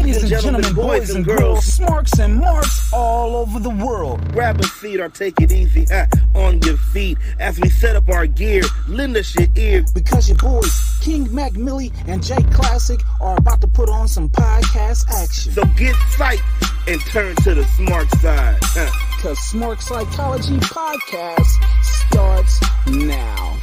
Ladies and gentlemen, boys and girls, smarks and marks all over the world. Grab a seat or take it easy ha, on your feet as we set up our gear. Lend us your ear. Because your boys, King Mac Milli and J-Klassick, are about to put on some podcast action. So get psyched and turn to the smark side. Because Smark Psychology Podcast starts now.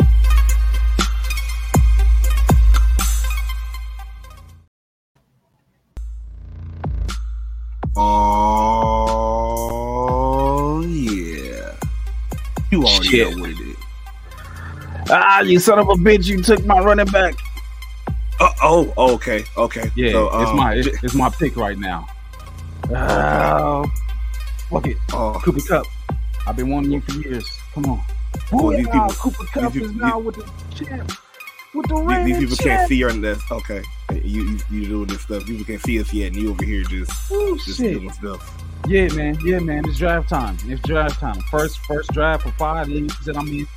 Already Shit. know what it is. Ah, you son of a bitch! You took my running back. Uh, oh, okay, okay. Yeah, So, it's um, my it's, it's my pick right now. Oh, fuck it, oh, Cooper Kupp. I've been wanting you for years. Come on. Oh, these people- Cooper Kupp these is now with the champ. With the these, these people champ. can't see your this. Okay, you you you doing this stuff. People can't see us yet, and you over here just Ooh, just shit. doing stuff. Yeah, man. Yeah, man. It's draft time. It's draft time. First, first draft for five leagues that I'm in.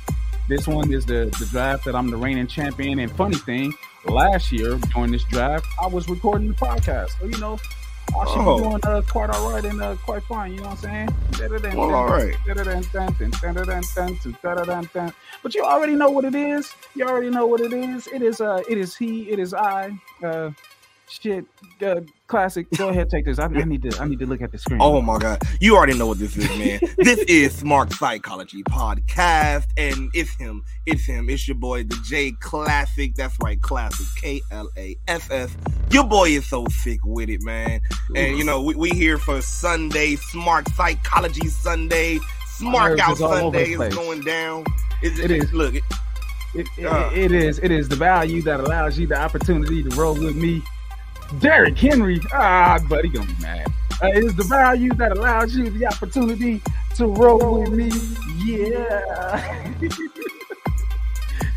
This one is the the draft that I'm the reigning champion. And funny thing, last year during this draft, I was recording the podcast. So you know, I should Oh. be doing uh, quite all right and uh, quite fine. You know what I'm saying? Well, all right. But you already know what it is. You already know what it is. It is uh, it is he. It is I. Uh, shit. Uh, Klassick. Go ahead, take this. I, I need to. I need to look at the screen. Oh my god, you already know what this is, man. this is Smark Psychology Podcast, and it's him. It's him. It's your boy, the J-Klassick. That's right, Klassick. K L A S S. Your boy is so sick with it, man. And you know, we, we here for Sunday, Smark Psychology Sunday, Smark Out is all over Sunday is going down. It's, It is. Look, it- It, it, Uh. it is. It is the value that allows you the opportunity to roll with me, Derrick Henry. Ah, buddy, gonna be mad. Uh, is the value that allows you the opportunity to roll with me. Yeah.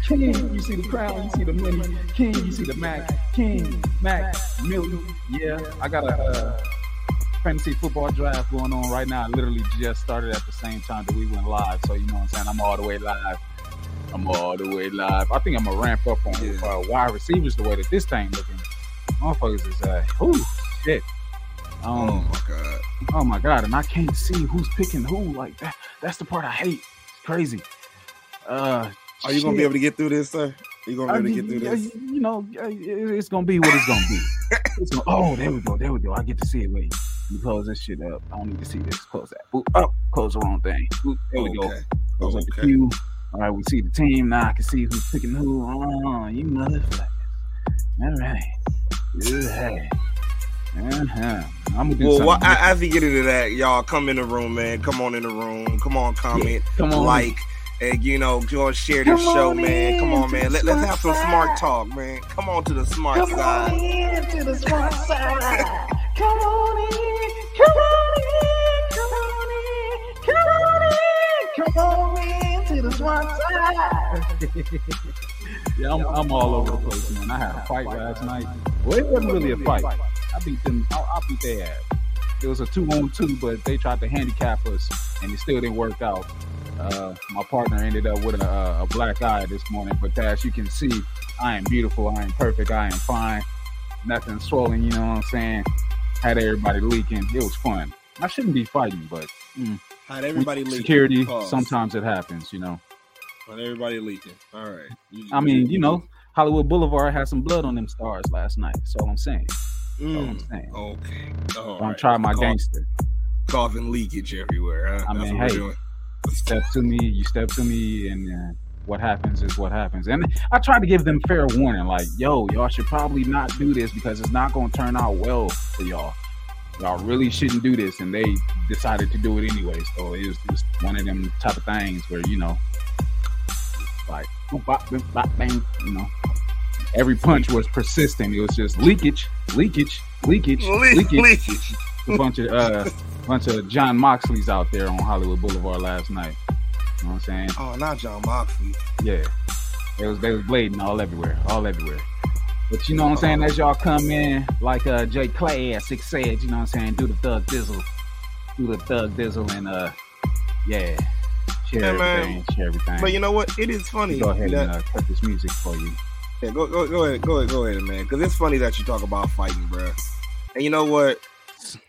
King, you see the crown, you see the money. King, you see the Mac. King, Mac, million. Yeah, I got a uh, fantasy football draft going on right now. I literally just started at the same time that we went live. So you know what I'm saying? I'm all the way live. I'm all the way live. I think I'm gonna ramp up on Yeah. uh, wide receivers the way that this thing looking. Motherfuckers is uh, ooh, shit. oh Um, my god. oh my god, and I can't see who's picking who. Like that. That's the part I hate. It's crazy. Uh, Are you gonna be able to get through this, sir? You gonna be able to get through this? You know, uh, it's gonna be what it's gonna be. It's gonna, oh, there we go, there we go. I get to see it. Wait, let me close this shit up. I don't need to see this. Close that. Boop. Oh, close the wrong thing. Boop. There we go. Okay. Close up the Okay. queue. All right, we see the team now. I can see who's picking who. Oh, you motherfuckers. All right. Yeah. Uh-huh. I'm gonna do Well, something. wha- as we get into that, y'all come in the room, man. Come on in the room. Come on, comment, Come on. like, and you know, go and share this show, on man. Come on, man. Let, let's have some side. smart talk, man. Come on to the smart Come side. on in to the smark side. Come on in. Come on in. Come on in. Come on in. Come on in to the smark side. yeah, I'm, I'm all over the place, man. I had a fight last night. Well, it wasn't really a fight. I beat them. I, I beat their ass. It was a two on two, but they tried to handicap us, and it still didn't work out. Uh, my partner ended up with a, a black eye this morning, but as you can see, I am beautiful, I am perfect, I am fine, nothing swollen. You know what I'm saying? Had everybody leaking. It was fun. I shouldn't be fighting, but mm, Had everybody leaking. security. Pause. Sometimes it happens. You know. Had everybody leaking. All right. You- I mean, you know, Hollywood Boulevard had some blood on them stars last night. That's all I'm saying. That's all I'm Mm, saying. okay. All Don't right. try my Ca- gangster. Causing leakage everywhere. Huh? I That's mean, hey. we're step to me, you step to me, and uh, what happens is what happens. And I tried to give them fair warning, like, yo, y'all should probably not do this because it's not going to turn out well for y'all. Y'all really shouldn't do this, and they decided to do it anyway. So it was just one of them type of things where you know, like, boop, bop, boop, bop, bang, you know. Every punch was persistent. It was just leakage, leakage, leakage, Le- leakage leakage. a bunch of uh bunch of Jon Moxleys out there on Hollywood Boulevard last night. You know what I'm saying? Oh, not Jon Moxley. Yeah. They was they was blading all everywhere, all everywhere. But you know what I'm saying? As y'all come in, like uh J-Klassick said, you know what I'm saying, do the thug dizzle. Do the thug dizzle and uh yeah. Share everything, share everything. But you know what? It is funny. go ahead that- and uh, cut this music for you. Yeah, go, go, go ahead, go ahead, go ahead, man. Because it's funny that you talk about fighting, bro. And you know what?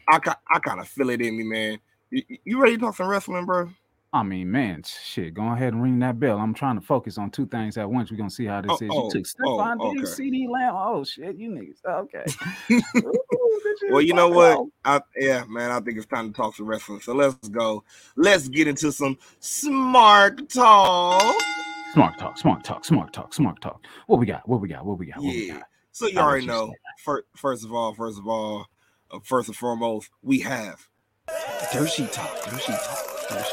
I I kind of feel it in me, man. You, you ready to talk some wrestling, bro? I mean, man, shit. Go ahead and ring that bell. I'm trying to focus on two things at once. We're gonna see how this Oh, is. You oh, took oh, Stefon okay. Diggs, CeeDee Lamb. Oh shit, you niggas. Okay. Ooh, Well, you know what? I, yeah, man, I think it's time to talk some wrestling. So let's go. Let's get into some smart talk. Smart talk, smart talk, smart talk, smart talk. What we got? What we got? What we got? What we Yeah. got? So you already know. First, first of all, first of all, uh, first and foremost, we have sheet talk. Sheet talk. Dirt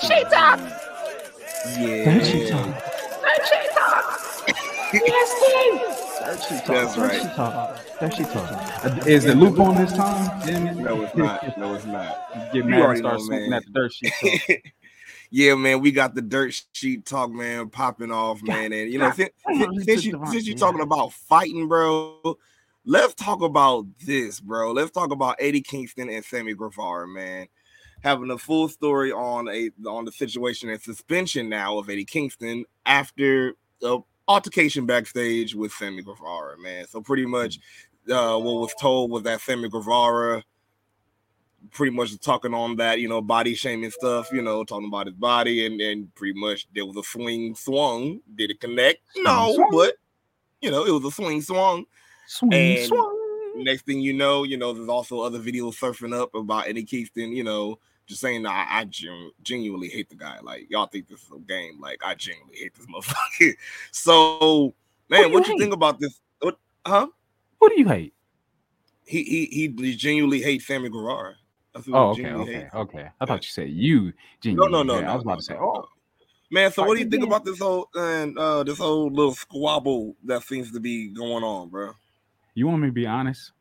sheet talk. Talk. Yeah. Dirt sheet talk. Dirt sheet talk. Yes, Dirt sheet talk. That's Dirt right. sheet talk. Dirt sheet talk. Uh, Is the loop on this time? No, it's not. No, it's not. Get mad and start know, swinging at the dirt sheet talk. yeah, man, we got the dirt sheet talk, man, popping off, man. And you know, since, since, since you since you talking about fighting, bro, let's talk about this, bro. Let's talk about Eddie Kingston and Sammy Guevara, man. Having a full story on a on the situation and suspension now of Eddie Kingston after the altercation backstage with Sammy Guevara, man. So pretty much, uh, what was told was that Sammy Guevara pretty much talking on that, you know, body shaming stuff, you know, talking about his body, and and pretty much there was a swing swung. Did it connect? No, swung. but you know, it was a swing swung. Swing, And- swing. Next thing you know, you know, there's also other videos surfing up about Eddie Kingston, you know, just saying I, I genu- genuinely hate the guy. Like y'all think this is a game. Like I genuinely hate this motherfucker. So, man, do what you you think about this? What, huh? What do you hate? He he he genuinely hates Sammy Guevara. Oh, okay, okay, okay. I thought you said you. No, Genuinely. no, no, hate. no. I was about no, to say, no, oh, no. Man, so what do you think about this whole and uh this whole little squabble that seems to be going on, bro? you want me to be honest?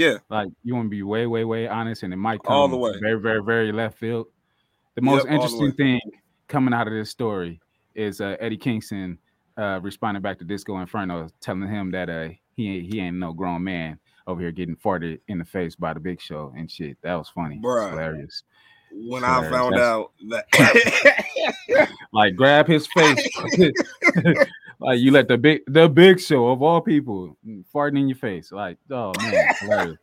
Yeah, Like, you want to be way, way, way honest, and it might come All the way. very, very, very left field. The most Yep, all the interesting thing coming out of this story is uh, Eddie Kingston uh, responding back to Disco Inferno, telling him that uh, he ain't he ain't no grown man over here getting farted in the face by the Big Show and shit. That was funny, Bruh. hilarious. when Hilarious. I found That's- out that Like grab his face, like you let the big the Big Show of all people farting in your face. Like, oh man.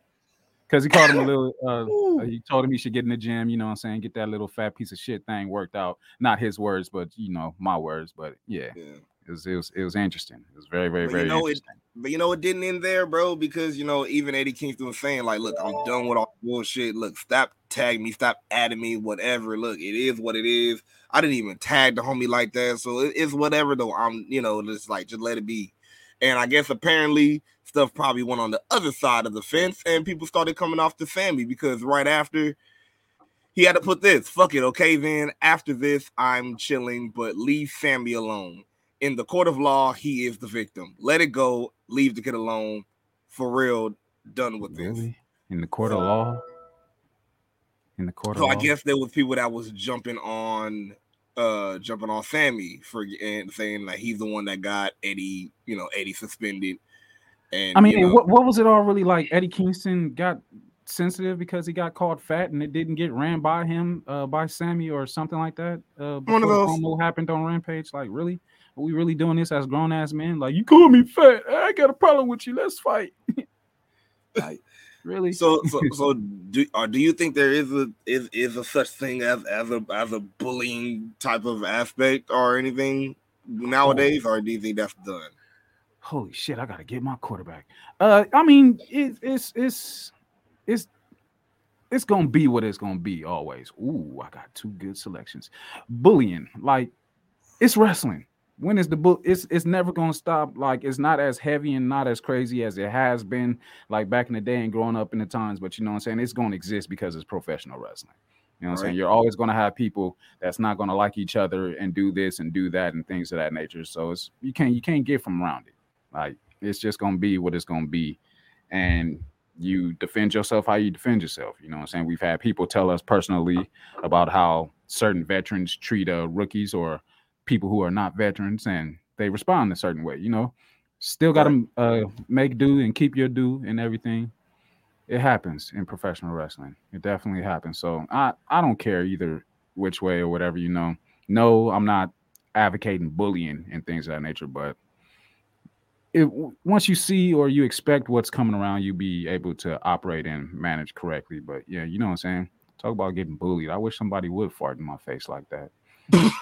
Because he called him a little. Uh, he told him he should get in the gym. You know what I'm saying? Get that little fat piece of shit thing worked out. Not his words, but you know my words. But yeah, Yeah. It was it was it was interesting. It was very very But very you know, it, but you know, it didn't end there, bro, because you know, even Eddie Kingston was saying, like, look, I'm done with all bullshit. Look, stop tagging me, stop adding me, whatever. Look, it is what it is. I didn't even tag the homie like that, so it- it's whatever though. I'm, you know, just like just let it be. And I guess apparently stuff probably went on the other side of the fence, and people started coming off to Sammy because right after he had to put this, fuck it, okay, then after this, I'm chilling, but leave Sammy alone in the court of law, he is the victim. Let it go. Leave the kid alone. For real, done with this. Really, in the court of law. In the court So of I law. guess there was people that was jumping on, uh, jumping on Sammy for and saying like he's the one that got Eddie, you know, Eddie suspended. And I mean, you know, what what was it all really like? Eddie Kingston got sensitive because he got called fat and it didn't get ran by him uh, by Sammy or something like that. Uh, One of those. promo happened on Rampage. Like, really? Are we really doing this as grown ass men? Like, you call me fat? I got a problem with you. Let's fight. like, really? so so so do or do you think there is a is is a such thing as as a as a bullying type of aspect or anything nowadays, or do you think that's done? holy shit, I gotta get my quarterback. Uh, I mean, it, it's it's it's it's gonna be what it's gonna be always. Ooh, I got two good selections. Bullying, like it's wrestling. When is the bull? It's it's never gonna stop. Like it's not as heavy and not as crazy as it has been, like back in the day and growing up in the times. But you know what I'm saying? It's gonna exist because it's professional wrestling. You know what I'm saying? You're always gonna have people that's not gonna like each other and do this and do that and things of that nature. So it's you can't you can't get from around it. Like it's just gonna be what it's gonna be, and you defend yourself how you defend yourself. You know what I'm saying? We've had people tell us personally about how certain veterans treat uh, rookies or people who are not veterans, and they respond a certain way. You know, still got to uh, make do and keep your due and everything. It happens in professional wrestling. It definitely happens. So I I don't care either which way or whatever. You know, no, I'm not advocating bullying and things of that nature, but it once you see or you expect what's coming around, you'll be able to operate and manage correctly. But yeah, you know what I'm saying. Talk about getting bullied. I wish somebody would fart in my face like that.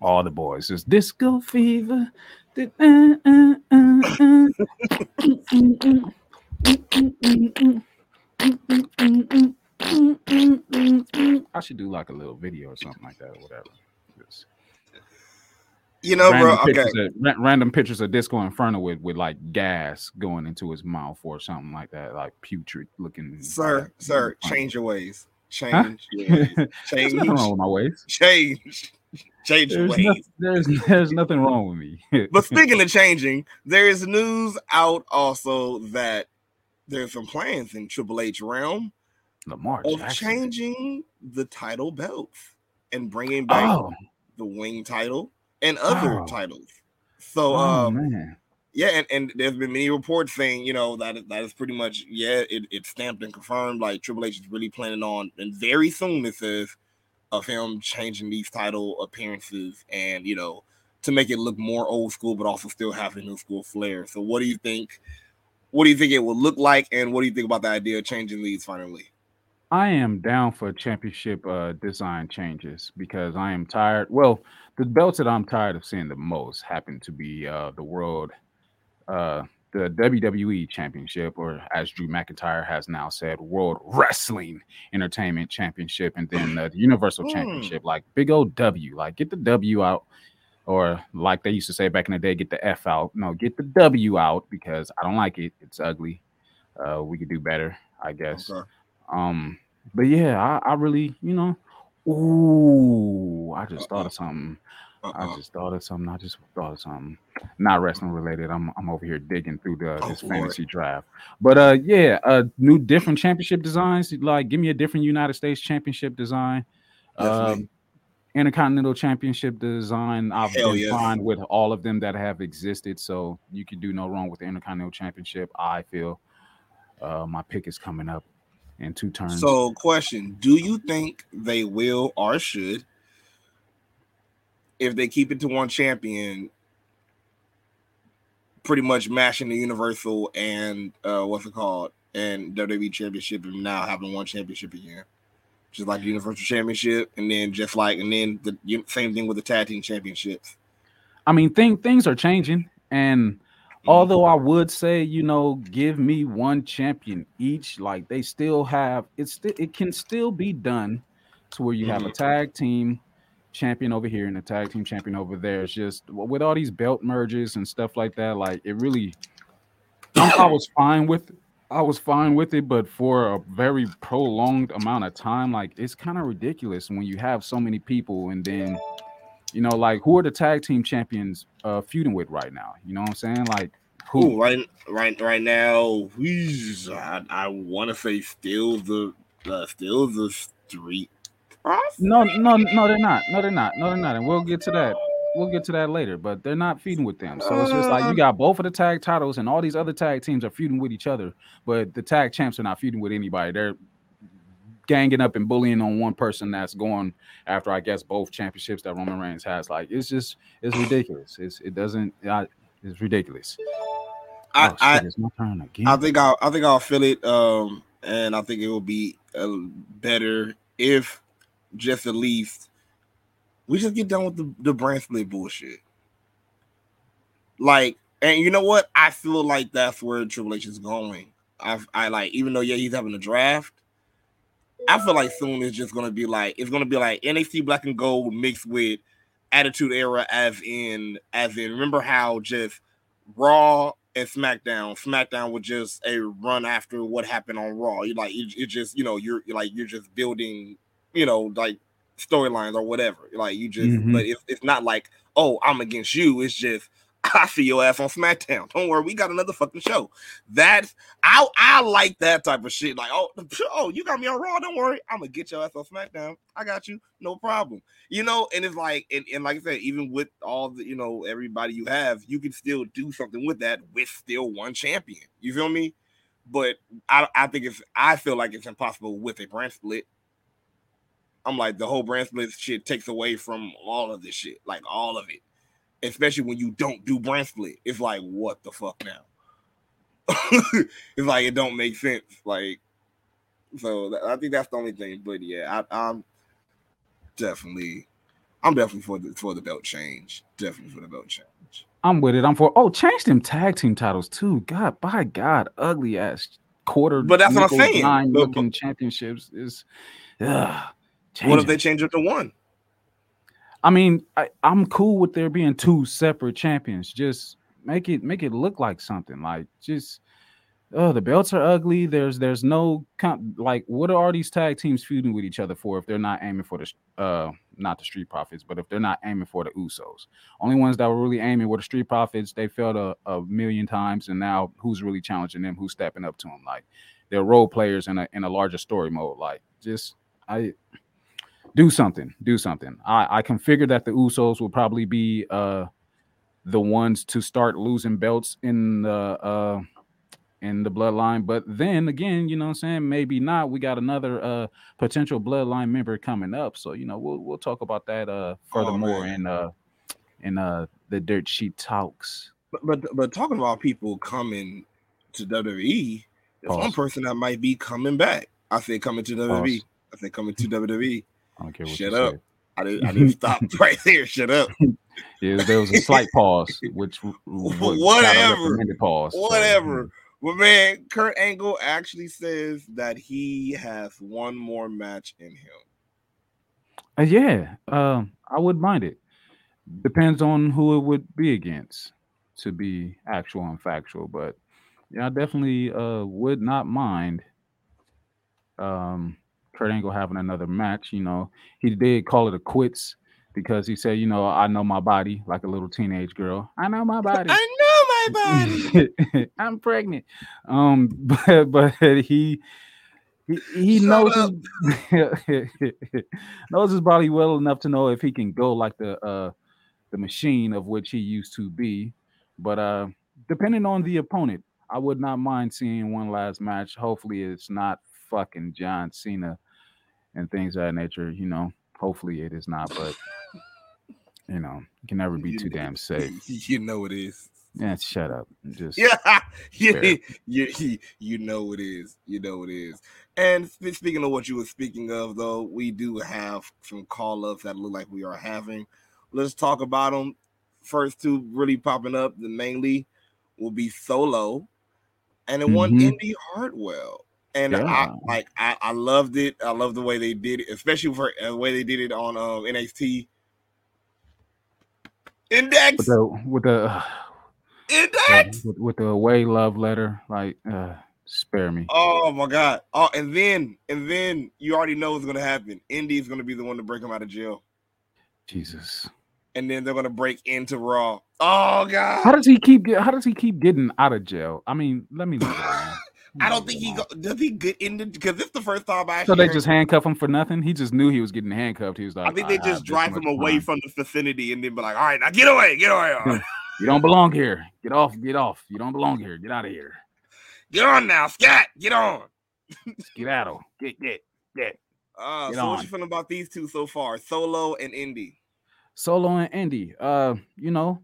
All the boys is disco fever. Uh, uh, uh, I should do like a little video or something like that or whatever. Just You know, bro. random Okay. pictures, of, random pictures of Disco Inferno with with like gas going into his mouth or something like that, like putrid looking. Sir, sir, Funny. change your ways. Change Huh? your ways. Change. nothing wrong with my ways. Change. Change your There's, ways. nothing, there's there's nothing wrong with me. But speaking of changing, there is news out also that there's some plans in Triple H realm Lamar of Jackson. changing the title belts and bringing back Oh, the wing title and other Oh. titles. So, oh um, man. yeah, and, and there's been many reports saying, you know, that is, that is pretty much, yeah, it, it's stamped and confirmed. Like Triple H is really planning on, and very soon it says, of him changing these title appearances and, you know, to make it look more old school, but also still have a new school flair. So, what do you think? What do you think it will look like? And what do you think about the idea of changing these finally? I am down for championship uh, design changes because I am tired. Well, the belts that I'm tired of seeing the most happen to be uh, the world, uh, the WWE Championship, or as Drew McIntyre has now said, World Wrestling Entertainment Championship, and then uh, the Universal Hmm. Championship. Like big old W, like get the W out, or like they used to say back in the day, get the F out. No, get the W out because I don't like it. It's ugly. Uh, we could do better, I guess. Okay. Um, but yeah, I, I really, you know, ooh, I just thought of something. I Uh-uh. just thought of something. I just thought of something. Not wrestling related. I'm I'm over here digging through the Oh, this fantasy draft. But uh yeah, uh new different championship designs. Like give me a different United States championship design. Definitely. Um Intercontinental Championship design. I've Hell been fine with all of them that have existed. So you can do no wrong with the Intercontinental Championship. I feel uh my pick is coming up in two turns. So, question: Do you think they will or should, if they keep it to one champion, pretty much mashing the Universal and uh, what's it called, and WWE Championship, and now having one championship again, just like the Universal Championship, and then just like, and then the same thing with the Tag Team Championships. I mean, thing, things are changing. And although I would say, you know, give me one champion each, like they still have it's still it can still be done to where you have a Mhm. tag team champion over here and a tag team champion over there. It's just with all these belt merges and stuff like that, like it really I, I was fine with I was fine with it, but for a very prolonged amount of time, like it's kind of ridiculous when you have so many people and then you know, like who are the tag team champions uh feuding with right now? You know what I'm saying? Like who? Ooh, right, right, right now, wheeze, I, I want to say still the, uh, still the street. No, no, no, they're not. No, they're not. No, they're not. And we'll get to that. We'll get to that later. But they're not feuding with them. So it's just like you got both of the tag titles, and all these other tag teams are feuding with each other. But the tag champs are not feuding with anybody. They're ganging up and bullying on one person that's going after, I guess, both championships that Roman Reigns has. Like it's just, it's ridiculous. It's it doesn't. I, it's ridiculous. I, oh, I, it's my turn again. I think I'll I think I'll feel it. Um, and I think it will be uh, better if just at least we just get done with the, the brand split bullshit. Like, and you know what? I feel like that's where Triple H is going. I I like even though yeah he's having a draft. I feel like soon it's just gonna be like it's gonna be like NXT Black and Gold mixed with Attitude Era, as in as in remember how just Raw and SmackDown. SmackDown was just a run after what happened on Raw. You like it, it just you know you're like you're just building you know like storylines or whatever. Like you just Mhm. but it's it's not like oh I'm against you. It's just I see your ass on SmackDown. Don't worry, we got another fucking show. That's I I like that type of shit. Like oh oh you got me on Raw. Don't worry, I'm gonna get your ass on SmackDown. I got you, no problem. You know, and it's like and, and like I said, even with all the you know everybody you have, you can still do something with that with still one champion. You feel me? But I I think it's I feel like it's impossible with a brand split. I'm like the whole brand split shit takes away from all of this shit, like all of it. Especially when you don't do brand split. It's like, what the fuck now? it's like it don't make sense. Like, so th- I think that's the only thing. But yeah, I, I'm definitely, I'm definitely for the for the belt change. Definitely for the belt change. I'm with it. I'm for. Oh, change them tag team titles too. God, by God, ugly ass quarter. But that's what I'm saying. Nine looking championships is. Ugh, What if they change it to one? I mean, I, I'm cool with there being two separate champions. Just make it make it look like something. Like just oh, the belts are ugly. There's there's no com- like what are these tag teams feuding with each other for if they're not aiming for the uh not the Street Profits, but if they're not aiming for the Usos. Only ones that were really aiming were the Street Profits. They failed a, a million times, and now who's really challenging them? Who's stepping up to them? Like they're role players in a in a larger story mode. Like just I do something do something i i can figure that the usos will probably be uh the ones to start losing belts in the uh in the bloodline but then again you know what i'm saying maybe not we got another uh potential bloodline member coming up so you know we'll we'll talk about that uh furthermore man. in uh in uh the dirt sheet talks But but, but talking about people coming to WWE, there's one person that might be coming back. I say coming to WWE. Pause. I say coming to WWE. I don't care what Shut you up. say. I didn't I didn't stop right there. Shut up. yeah there was a slight pause which w- w- was not a Whatever. pause so, Whatever. But man, Kurt Angle actually says that he has one more match in him. Uh, yeah, um, I wouldn't mind it. Depends on who it would be against, to be actual and factual. But yeah, I definitely uh, would not mind um, Kurt Angle having another match. You know, he did call it a quits because he said, you know, I know my body like a little teenage girl. I know my body. I know my body. I'm pregnant. Um, but but he he, he knows his, knows his body well enough to know if he can go like the uh the machine of which he used to be. But uh depending on the opponent, I would not mind seeing one last match. Hopefully it's not fucking John Cena and things of that nature, you know. Hopefully it is not, but you know, you can never be You- too damn safe. You know it is. Yeah, shut up. Just Yeah, you, Fair. you, you, know it is. You know it is. And speaking of what you were speaking of, though, we do have some call ups that look like we are having. Let's talk about them. First two really popping up, the mainly will be Solo and then one Mhm. Indi Hartwell. And I like I, I loved it. I love the way they did it, especially for uh, the way they did it on um, NXT. Index, with the with the uh, index. with, with the away love letter, like uh spare me. Oh my god! Oh, and then and then you already know what's gonna happen. Indi's gonna be the one to break him out of jail, Jesus. and then they're gonna break into Raw. Oh god! How does he keep get, how does he keep getting out of jail? I mean, let me know. I don't think he go, does. He get into because this is the first time I So actually. they just handcuff him for nothing? He just knew he was getting handcuffed. He was like, I think they have just drive him away time. from the vicinity and then be like, "All right, now get away, get away, You don't belong here. Get off, get off. You don't belong here. Get out of here. get on now, scat, get on." Skedaddle. Get get get. Uh, Get so what you feeling about these two so far, Solo and Indi? Solo and Indi. Uh, you know,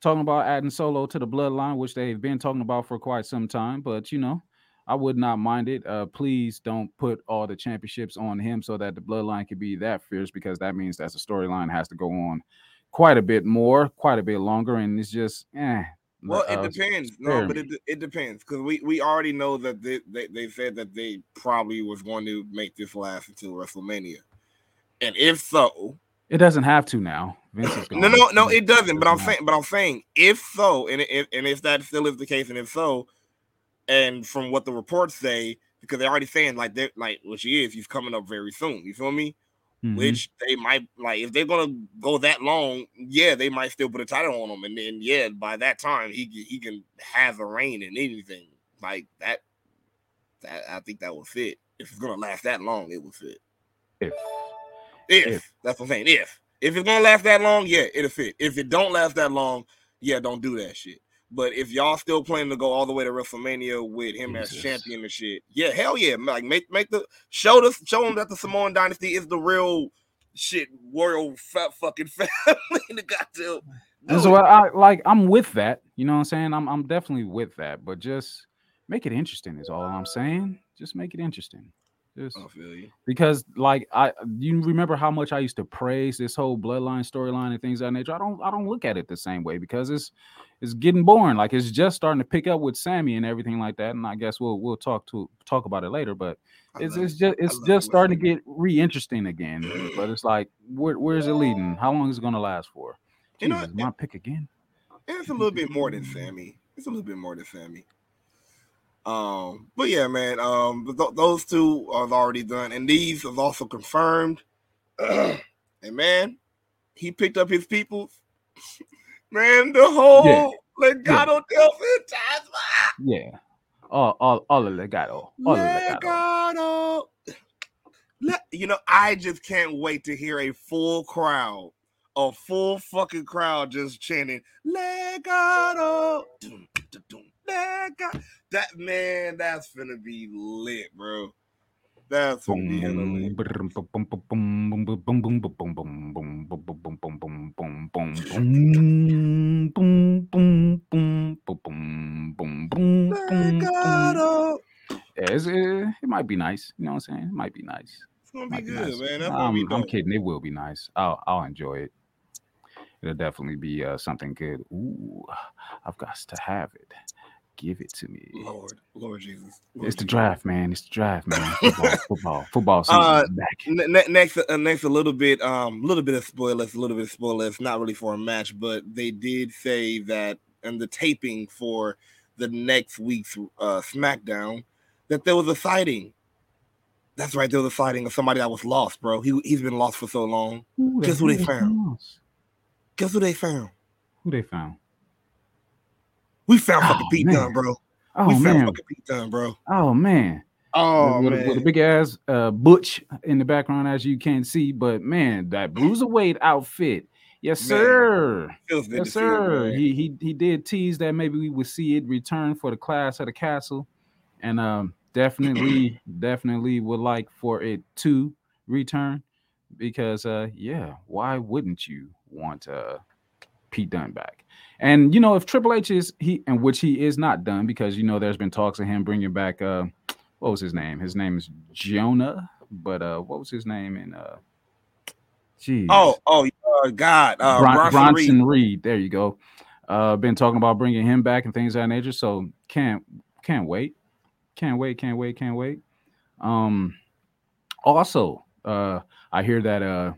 talking about adding Solo to the bloodline, which they've been talking about for quite some time, but you know, I would not mind it. Uh, please don't put all the championships on him so that the bloodline can be that fierce because that means that the storyline has to go on quite a bit more, quite a bit longer, and it's just eh. Well, uh, it depends. No, but it, it depends because we, we already know that they, they, they said that they probably was going to make this last until WrestleMania. And if so, It doesn't have to now. No, no, no, it doesn't. But I'm saying, but I'm saying, if so, and if and if that still is the case, and if so, and from what the reports say, because they're already saying like they're like what she is, he's coming up very soon. You feel me? Mhm. Which they might like if they're gonna go that long, yeah, they might still put a title on him, and then yeah, by that time he can- he can have a reign in anything like that. That I think that would fit. If it's gonna last that long, it would fit. If If, If. that's what I'm saying. If if it's gonna last that long, yeah, it'll fit. If it don't last that long, yeah, don't do that shit. But if y'all still planning to go all the way to WrestleMania with him as champion and shit, yeah, hell yeah, like make make the show the show him that the Samoan dynasty is the real shit world fat fucking family in the goddamn And so I like I'm with that. You know what I'm saying? I'm I'm definitely with that, but just make it interesting is all I'm saying. Just make it interesting. Just I feel you. because like I you remember how much I used to praise this whole bloodline storyline and things of that nature. I don't I don't look at it the same way because it's it's getting boring. Like it's just starting to pick up with Sammy and everything like that. And I guess we'll we'll talk to talk about it later. But it's it's just it's just it. starting to get re-interesting again. But it's like where where is it leading? How long is it gonna last for? You know Jesus, my pick again. It's a little bit more than Sammy. It's a little bit more than Sammy. Um, but yeah, man. Um, th- th- those two are already done, and these is also confirmed. and man, he picked up his people. Man, the whole Legado del Fantasma. Yeah. All all all of Legado. All of. Legado. You know, I just can't wait to hear a full crowd, a full fucking crowd just chanting Legado. Dum, dum, dum, nigga. That man, that's gonna be lit, bro. That's gonna be lit. Yeah, it, it might be nice. You know what I'm saying? It might be nice. It's gonna be, good, nice. man. That's um, I'm kidding. It will be nice. I'll I'll enjoy it it'll definitely be uh, something good. Ooh, I've got to have it. Give it to me. Lord, Lord Jesus. Lord It's the draft, man. It's the draft, man. Football, football, football season Uh, back. Ne- next, uh, next, a little bit, um, a little bit of spoilers, a little bit of spoilers. Not really for a match, but they did say that in the taping for the next week's uh, SmackDown that there was a sighting. That's right, there was a sighting of somebody that was lost, bro. He he's been lost for so long. The guess who they found? else? Guess who they found? Who they found? We found fucking Oh, Pete man. Dunne, bro. Oh we found man. fucking Pete Dunne, bro. Oh man. Oh with, a- with a big ass uh, butch in the background, as you can see. But man, that bruiserweight outfit. Yes, Man, sir. Yes, to see it, sir. He he he did tease that maybe we would see it return for the class of the castle, and um, definitely, definitely would like for it to return because uh, yeah, why wouldn't you want uh Pete Dunne back? And you know, if Triple H is he, and which he is not done because you know there's been talks of him bringing back uh, what was his name? His name is Jonah, but uh, what was his name in uh? Geez. Oh, oh, uh, God, uh, Bron- Bronson, Reed. Reed. There you go. Uh, been talking about bringing him back and things of that nature. So can't can't wait, can't wait, can't wait, can't wait. Um, also, uh, I hear that uh,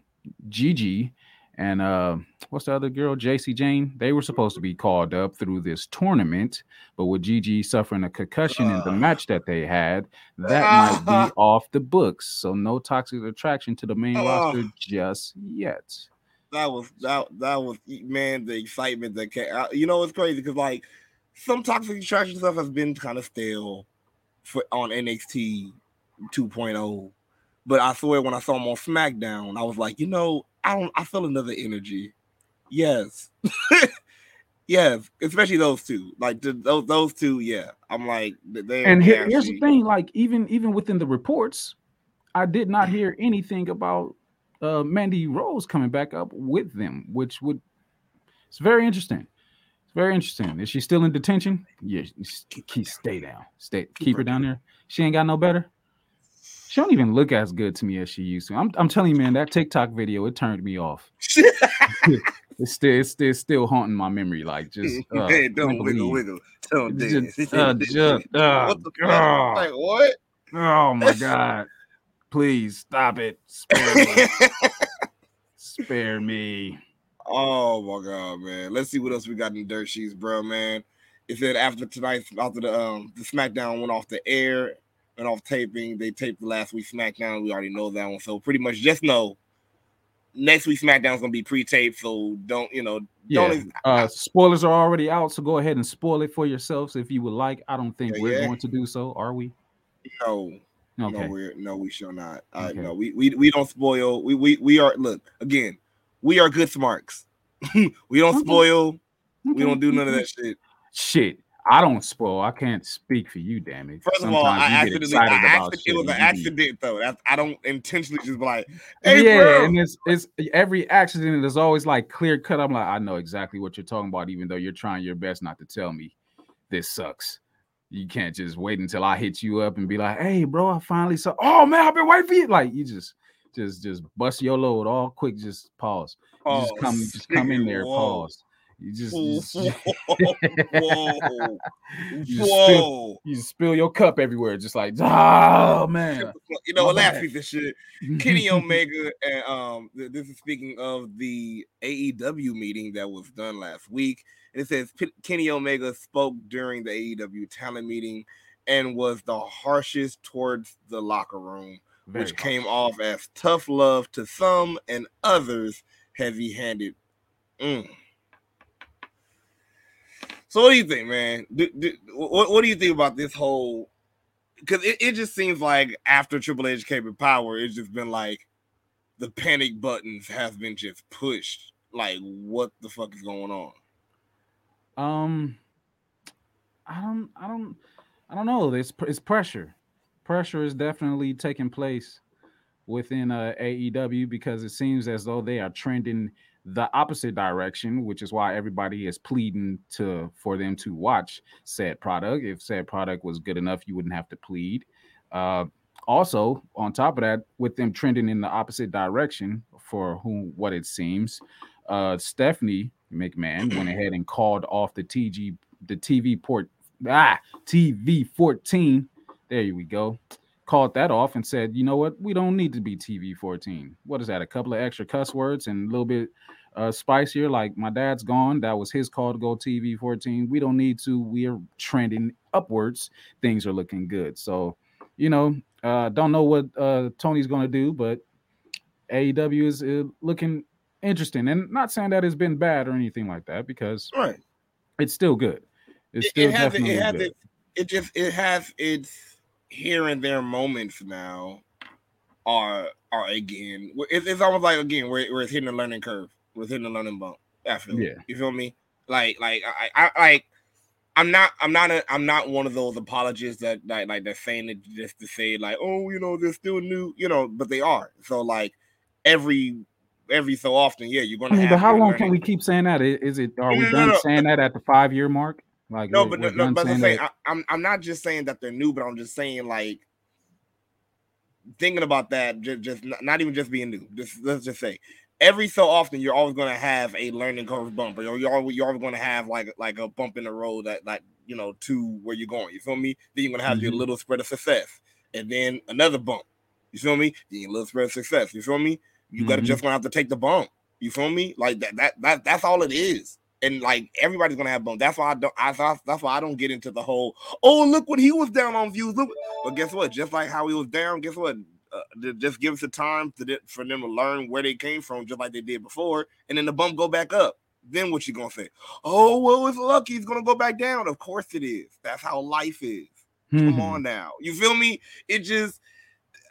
Gigi and uh, what's the other girl, Jacy Jayne, they were supposed to be called up through this tournament, but with Gigi suffering a concussion in the Uh. match that they had, that might Uh. be off the books. So no toxic attraction to the main Uh. roster just yet. that was that that was man the excitement that came out. You know it's crazy because like some toxic attraction stuff has been kind of stale for on NXT 2.0. But I swear when I saw him on SmackDown, I was like, you know, I don't I feel another energy. Yes. yes, especially those two. Like the, those those two, yeah. I'm like they and here- here's the thing like even even within the reports i did not hear anything about uh mandy rose coming back up with them which would it's very interesting it's very interesting is she still in detention yeah keep stay down stay keep her down there she ain't got no better she don't even look as good to me as she used to i'm, I'm telling you man that tiktok video it turned me off it's still it's still, it's still haunting my memory like just uh, hey, don't wiggle, wiggle. Don't Just- dance. uh, just- uh, what the fuck? uh, Like what? Oh my god. Please stop it. Spare me. Spare me. Oh my god, man. Let's see what else we got in the dirt sheets, bro, man. It said after tonight, after the um the SmackDown went off the air and off taping, they taped the last week SmackDown. We already know that one. So pretty much just know next week SmackDown's gonna be pre-taped. So don't you know Yeah. don't Uh spoilers are already out, so go ahead and spoil it for yourselves if you would like. I don't think Yeah, we're yeah. going to do so, are we? no Okay. no we're no we shall not. Uh, Okay. no, we, we we don't spoil. We we we are look again, we are good smarks. we don't Okay. spoil, we don't do none of that shit. Shit. I don't spoil. I can't speak for you, damn it. First of all, I Sometimes accidentally, I accident, it was an and you be- accident though. That's, I don't intentionally just be like, hey, yeah, bro. and it's it's every accident is always like clear cut. I'm like, I know exactly what you're talking about, even though you're trying your best not to tell me this sucks. You can't just wait until I hit you up and be like, hey, bro, I finally saw. Oh man, I've been waiting for you. Like you just just just bust your load all quick, just pause. You just Oh, come, just come in there, whoa. pause. You just, you just, whoa, You whoa. you just spill your cup everywhere, just like, oh man. You know, last piece of shit. Kenny Omega and um this is speaking of the AEW meeting that was done last week. And it says Kenny Omega spoke during the AEW talent meeting and was the harshest towards the locker room, Very which came off as tough love to some and others heavy-handed. Mm. So what do you think, man? Do, do, what, what do you think about this whole because it, it just seems like after Triple H came in power, it's just been like the panic buttons have been just pushed. Like, what the fuck is going on? Um, I don't, I don't, I don't know. It's it's pressure. Pressure is definitely taking place within uh, AEW because it seems as though they are trending the opposite direction, which is why everybody is pleading to for them to watch said product. If said product was good enough, you wouldn't have to plead. Uh, also, on top of that, with them trending in the opposite direction for whom what it seems, uh, Stephanie McMahon went ahead and called off the TG the TV port ah TV 14. There we go. Called that off and said, you know what? We don't need to be TV 14. What is that? A couple of extra cuss words and a little bit uh spicier. Like my dad's gone. That was his call to go TV 14. We don't need to. We are trending upwards. Things are looking good. So, you know, uh don't know what uh Tony's gonna do, but AEW is uh, looking interesting. And not saying that it's been bad or anything like that, because Right. it's still good. It's It, still it has definitely it has good. it, it just it has its here and there moments now are are again. It's, it's almost like again where it's hitting a learning curve, We're hitting a learning bump. I feel Yeah. you feel me? Like like I, I like I'm not I'm not a I'm not one of those apologists that like like they're saying it just to say like oh you know they're still new you know but they are so like every every so often yeah you're gonna mean, but how long can we keep saying that? Is it are No, we no, done no. saying that at the five year mark? Like No, but no, but I'm saying saying that- I, I'm I'm not just saying that they're new, but I'm just saying like thinking about that, just, just not, even just being new. Just let's just say every so often you're always going to have a learning curve bump, or you're always, you're always going to have like like a bump in the road that like you know to where you're going. You feel me? Then you're going to have your Mhm. little spread of success, and then another bump. You feel me? Then your little spread of success. You feel me? You got to just gonna have to take the bump. You feel me? Like that that that that's all it is and like everybody's gonna have bump. That's why I don't. I that's, that's why I don't get into the whole. Oh, look what he was down on views. Look, but guess what? Just like how he was down, guess what? Uh, just give us the time to for them to learn where they came from, just like they did before, and then the bump go back up. Then what you gonna say? Oh, well, it's lucky he's gonna go back down. Of course it is. That's how life is. Come Mhm. on now. You feel me? It just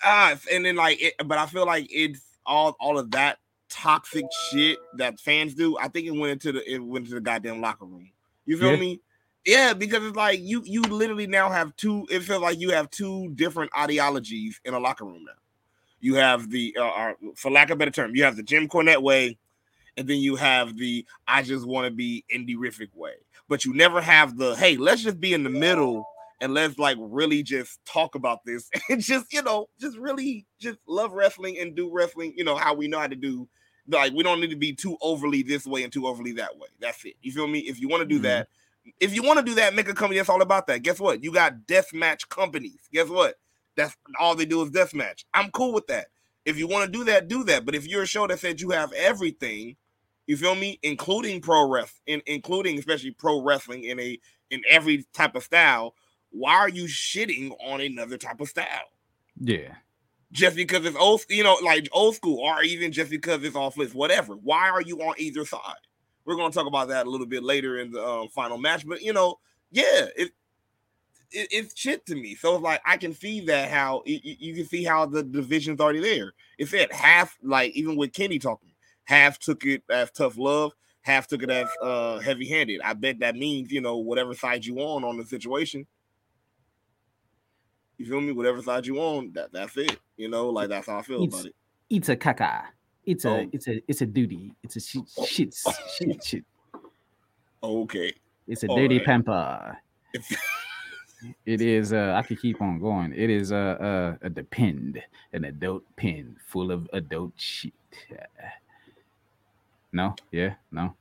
ah, and then like it, but I feel like it's all all of that toxic shit that fans do. I think it went into the it went into the goddamn locker room. You feel Yeah. me? Yeah, because it's like you you literally now have two. It feels like you have two different ideologies in a locker room now. You have the, uh, uh, for lack of a better term, you have the Jim Cornette way, and then you have the I just want to be indie rific way. But you never have the hey, let's just be in the middle and let's like really just talk about this and just you know just really just love wrestling and do wrestling. You know how we know how to do. Like we don't need to be too overly this way and too overly that way. That's it. You feel me? If you want to do Mhm. that, if you want to do that, make a company that's all about that. Guess what? You got death match companies. Guess what? That's all they do is death match. I'm cool with that. If you want to do that, do that. But if you're a show that said you have everything, you feel me, including pro wrestling, in, including especially pro wrestling in a in every type of style, why are you shitting on another type of style? Yeah. Just because it's old, you know, like old school, or even just because it's off list, whatever. Why are you on either side? We're gonna talk about that a little bit later in the um, final match, but you know, yeah, it, it it's shit to me. So it's like I can see that how you, you can see how the division's already there. It said half, like even with Kenny talking, half took it as tough love, half took it as uh heavy handed. I bet that means you know whatever side you on on the situation. You feel me? Whatever side you on, that that's it. You know, like that's how I feel It's- about it. It's a caca. It's a Oh. it's a it's a duty. It's a shit Oh. shit shit shit. Okay. It's a All dirty right. pamper. It is uh I could keep on going. It is a a, a depend, an adult pen full of adult shit. No, yeah, no.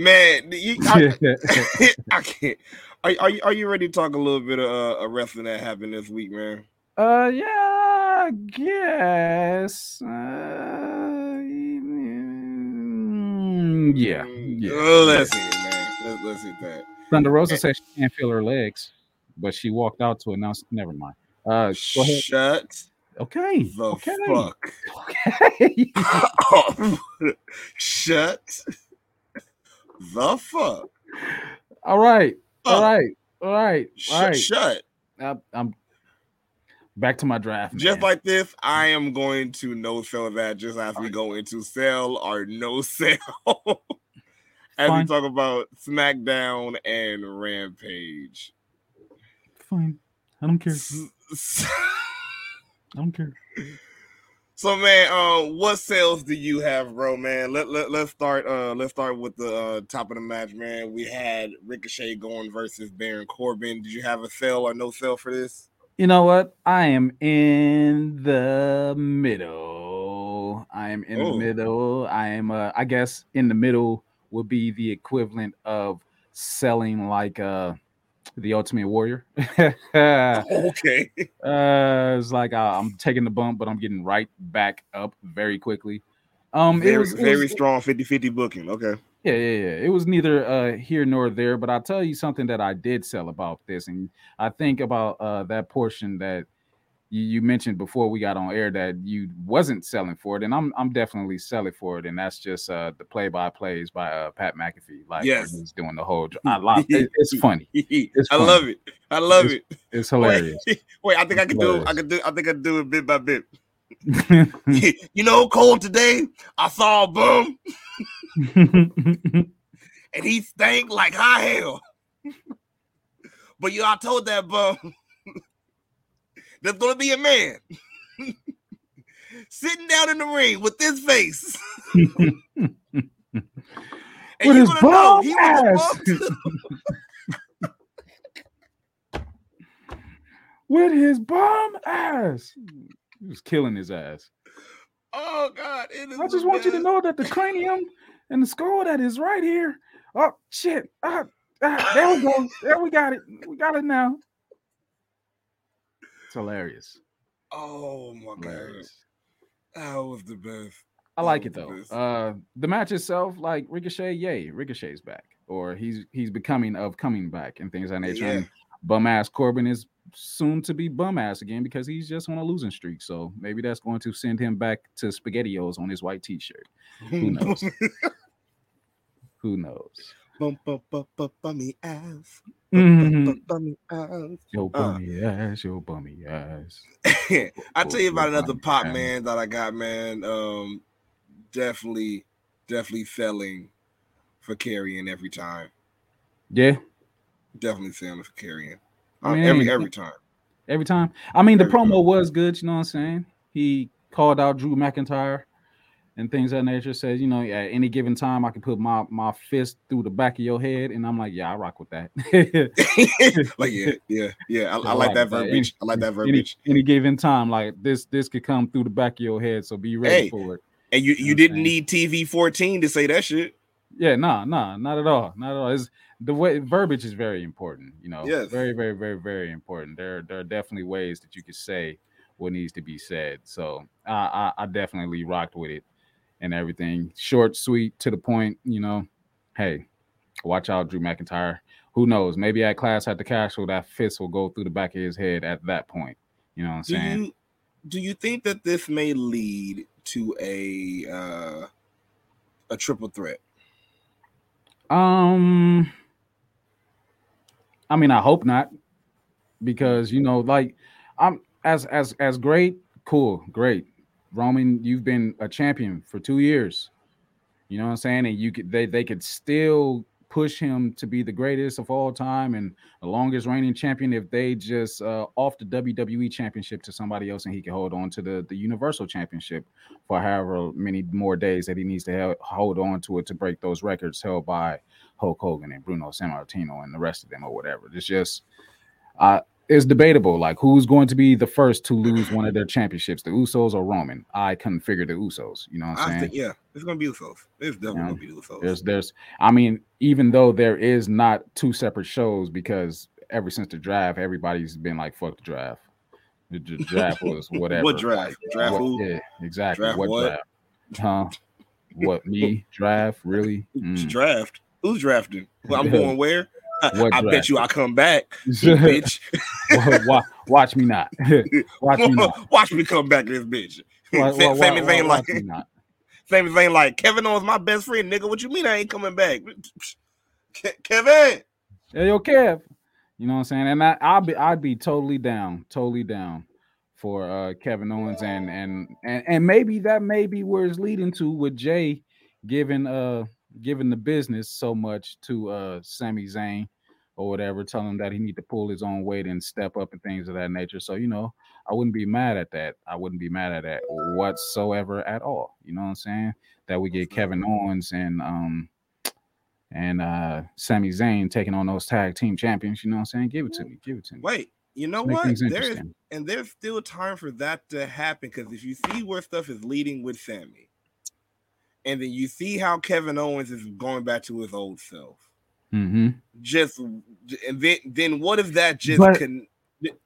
Man, you, I, I can't. Are, are you are you ready to talk a little bit of uh, a wrestling that happened this week, man? Uh, yeah, I guess. Uh, mm, yeah, yeah. Uh, let's see it, man. Let's, let's hit that. Thunder Rosa said she can't feel her legs, but she walked out to announce. Never mind. Uh, go ahead. Shut Okay. the okay. fuck Okay. Shut the fuck. all right. All right. All right. All Shut, right. shut. I, I'm back to my draft. Just man. like this, I am going to no sell that just as we go into sell or no sell. as Fine. we talk about SmackDown and Rampage. fine. I don't care. I don't care. So man, uh, what sales do you have, bro? Man, let let let's start. Uh, let's start with the uh, top of the match, man. We had Ricochet going versus Baron Corbin. Did you have a sell or no sell for this? You know what? I am in the middle. I am in Oh. the middle. I am uh I guess in the middle would be the equivalent of selling like uh the ultimate warrior. uh Okay. it's like uh, I'm taking the bump, but I'm getting right back up very quickly. Um it very was, it very was- strong 50-50 booking. Okay. yeah, yeah, yeah. It was neither uh here nor there, but I'll tell you something that I did sell about this, and I think about uh that portion that you, you mentioned before we got on air that you wasn't selling for it, and I'm I'm definitely selling for it, and that's just uh the play by plays by uh Pat McAfee. Like Yes. he's doing the whole I love it, it's funny. I funny. love it. I love it. It's hilarious. Wait, wait, I think I can do. I can do. I think I do it bit by bit. you know, cold Today I saw a bum, and he stank like high hell. but you, I told that bum, there's gonna be a man sitting down in the ring with this face. and With his gonna know bum he ass. With his bum ass. He was killing his ass. Oh God! I just want you to know that the cranium and the skull that is right here. Oh shit! Ah, ah, there we go. There we got it. We got it now. It's hilarious. Oh my God! That was the best. I like it though. Hilarious. Uh, the match itself, like Ricochet, yay, Ricochet's back, or he's he's becoming of coming back and things of that. Yeah. And bum ass Corbin is soon to be bum ass again because he's just on a losing streak. So maybe that's going to send him back to SpaghettiOs on his white T-shirt. Who knows? Who knows? Bum, bum, bum, bum, bummy ass. Mhm. Bum. Yo Uh. bummy ass, yo bummy ass. I tell you about another pop ass. man that I got, man. Um, definitely, definitely selling for Karrion every time. Yeah, Definitely selling for Karrion. I Uh, mean, every every time. every time. I mean, the Every promo time. was good. You know what I'm saying? He called out Drew McIntyre and things of that nature. says, you know, at any given time, I can put my my fist through the back of your head, and I'm like, yeah, I rock with that. like yeah, yeah, yeah. I, I I like that verbiage. I like that any, verbiage. any given time, like this, this could come through the back of your head. So be ready Hey. for it. And you know you what I'm didn't need TV 14 to say that shit. Yeah, nah, nah, not at all, not at all. It's the way verbiage is very important. You know, Yes. very, very, very, very important. There, there are definitely ways that you could say what needs to be said. So I, I, I definitely rocked with it and everything. Short, sweet, to the point. You know, hey, watch out, Drew McIntyre. Who knows? Maybe at class at the castle, that fist will go through the back of his head at that point. You know what I'm Do saying? you do you think that this may lead to a uh a triple threat? Um, I mean, I hope not, because you know, like I'm as as as great, cool, great. Roman, you've been a champion for two years. You know what I'm saying? And you could they they could still push him to be the greatest of all time and the longest reigning champion if they just uh, off the WWE championship to somebody else and he can hold on to the, the Universal Championship for however many more days that he needs to hold on to it to break those records held by Hulk Hogan and Bruno Sammartino and the rest of them or whatever. It's just uh, it's debatable. Like who's going to be the first to lose one of their championships, the Usos or Roman? I couldn't figure the Usos. You know what I'm saying? Think, yeah, it's gonna be Usos. It's definitely you know, gonna be Usos. There's, there's. I mean, even though there is not two separate shows, because ever since the draft, everybody's been like, "Fuck the draft." The, the draft was whatever. what draft? Draft what, who? Yeah, exactly. Draft what, what, draft? Huh? What me? draft? Really? Mm. Draft? Who's drafting? Well, I'm going where? What I bet you I come back, bitch. watch, watch, me not. watch me not. Watch me come back, this bitch. Why, Same why, ain't why like, watch me not? same as ain't like Kevin Owens, my best friend, nigga. What you mean I ain't coming back, Ke- Kevin? Hey, yo, Kev. You know what I'm saying? And I, I'll be, I'd be totally down, totally down for uh Kevin Owens, and and and and maybe that may be where it's leading to with Jey giving uh giving the business so much to uh Sami Zayn or whatever, telling him that he need to pull his own weight and step up and things of that nature. So you know, I wouldn't be mad at that. I wouldn't be mad at that whatsoever at all. You know what I'm saying? That we get Kevin Owens and um and uh Sami Zayn taking on those tag team champions. You know what I'm saying? Give it to me. Give it to me. Wait, you know Make what? There's and there's still time for that to happen because if you see where stuff is leading with Sami, and then you see how Kevin Owens is going back to his old self, Mm-hmm. just and then then what if that just But- can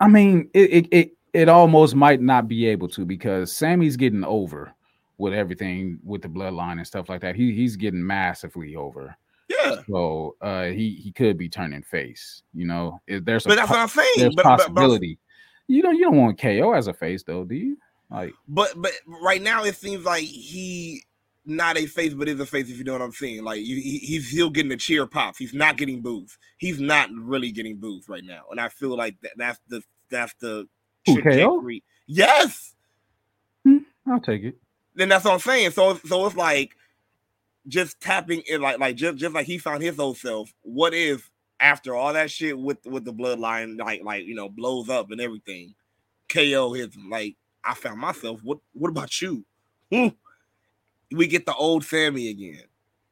I mean, it, it it it almost might not be able to because Sami's getting over with everything with the bloodline and stuff like that. He he's getting massively over. yeah. So uh he he could be turning face. You know, there's a But that's po- what I'm saying. there's But, but, but, possibility. you know, you don't want KO as a face though, do you? Like but but right now it seems like he not a face, but is a face. If you know what I'm saying, like you, he, he's still getting the cheer pops. He's not getting boos. He's not really getting boos right now, and I feel like that, that's the that's the trajectory. Yes, I'll take it. then that's what I'm saying. So so it's like just tapping in, like like just just like he found his old self. What if after all that shit with with the bloodline, like like you know blows up and everything, KO hits him. Like I found myself. What what about you? Hmm. We get the old Sami again.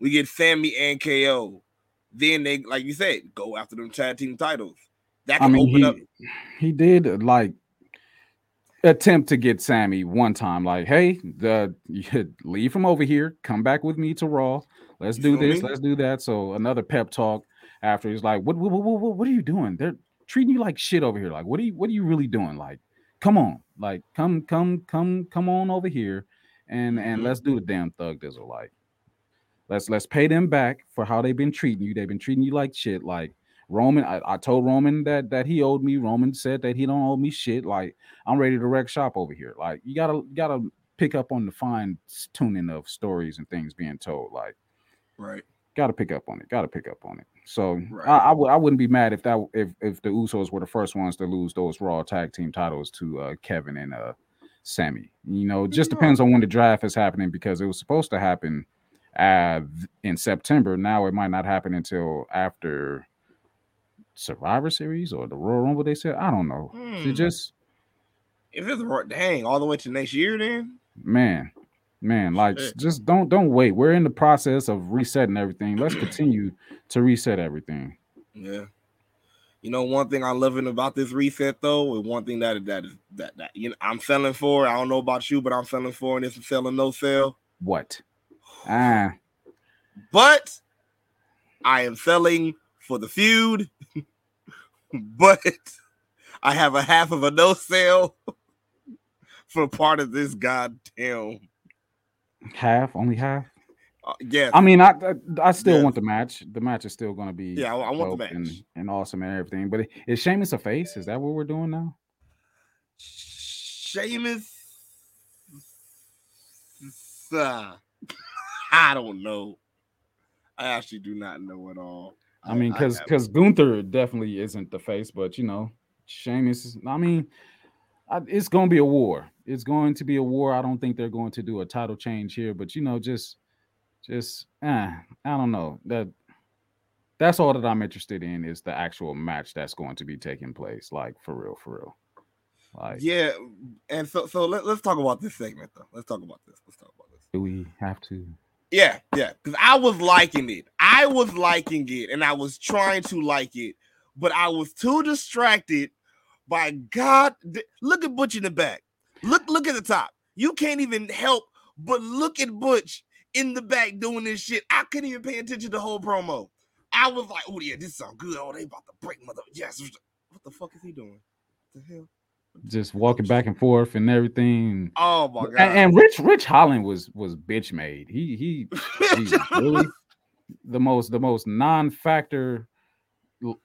We get Sami and KO. Then they, like you said, go after them tag team titles. That I can mean, open he up. he did like attempt to get Sami one time, like, hey, the you leave from over here, come back with me to Raw. Let's You do this, me? let's do that. So another pep talk after he's like, what, what, what, what, what are you doing? They're treating you like shit over here. Like, what are you, what are you really doing? Like, come on, like, come, come, come, come on over here, and and Mhm. let's do the damn thug dizzle. Like, let's let's pay them back for how they've been treating you. They've been treating you like shit. Like Roman, I, I told Roman that that he owed me. Roman said that he don't owe me shit. Like I'm ready to wreck shop over here. Like you gotta you gotta pick up on the fine tuning of stories and things being told. Like Right. gotta pick up on it. Gotta pick up on it. So Right. I, I would I wouldn't be mad if that if if the Usos were the first ones to lose those Raw tag team titles to uh Kevin and uh Sami. You know, it just Yeah. depends on when the draft is happening because it was supposed to happen uh in September. Now it might not happen until after Survivor Series or the Royal Rumble. They said I don't know. It Hmm. just If it's dang all the way to next year, then man, man, like Shit. just don't don't wait. We're in the process of resetting everything. Let's continue to reset everything. yeah. You know, one thing I'm loving about this reset though, and one thing that that is that that you know I'm selling for. I don't know about you, but I'm selling for, and it's selling no sale. What? Ah, But I am selling for the feud. but I have a half of a no sale for part of this goddamn. half, only half. Uh, yeah, I mean, I I, I still Yeah. want the match. The match is still going to be yeah, I, I want the dope and, match. and awesome and everything. But is Sheamus a face? Is that what we're doing now? Sheamus. Uh, I don't know. I actually do not know at all. I mean, because because Gunther definitely isn't the face, but you know, Sheamus. I mean, I, it's going to be a war. It's going to be a war. I don't think they're going to do a title change here, but you know, just just eh, I don't know that. That's all that I'm interested in is the actual match that's going to be taking place, like for real, for real. Like, Yeah, and so so let, let's talk about this segment though. Let's talk about this. Let's talk about this. do we have to? Yeah, yeah. Because I was liking it. I was liking it, and I was trying to like it, but I was too distracted by God. Look at Butch in the back. Look, look at the top. You can't even help but look at Butch in the back doing this shit. I couldn't even pay attention to the whole promo. I was like, oh yeah, this sound good. Oh, they about to break mother. Yes. What the fuck is he doing? What the hell? Just walking back and forth and everything. Oh my god. And, and Ridge Ridge Holland was was bitch made. He he really the most the most non-factor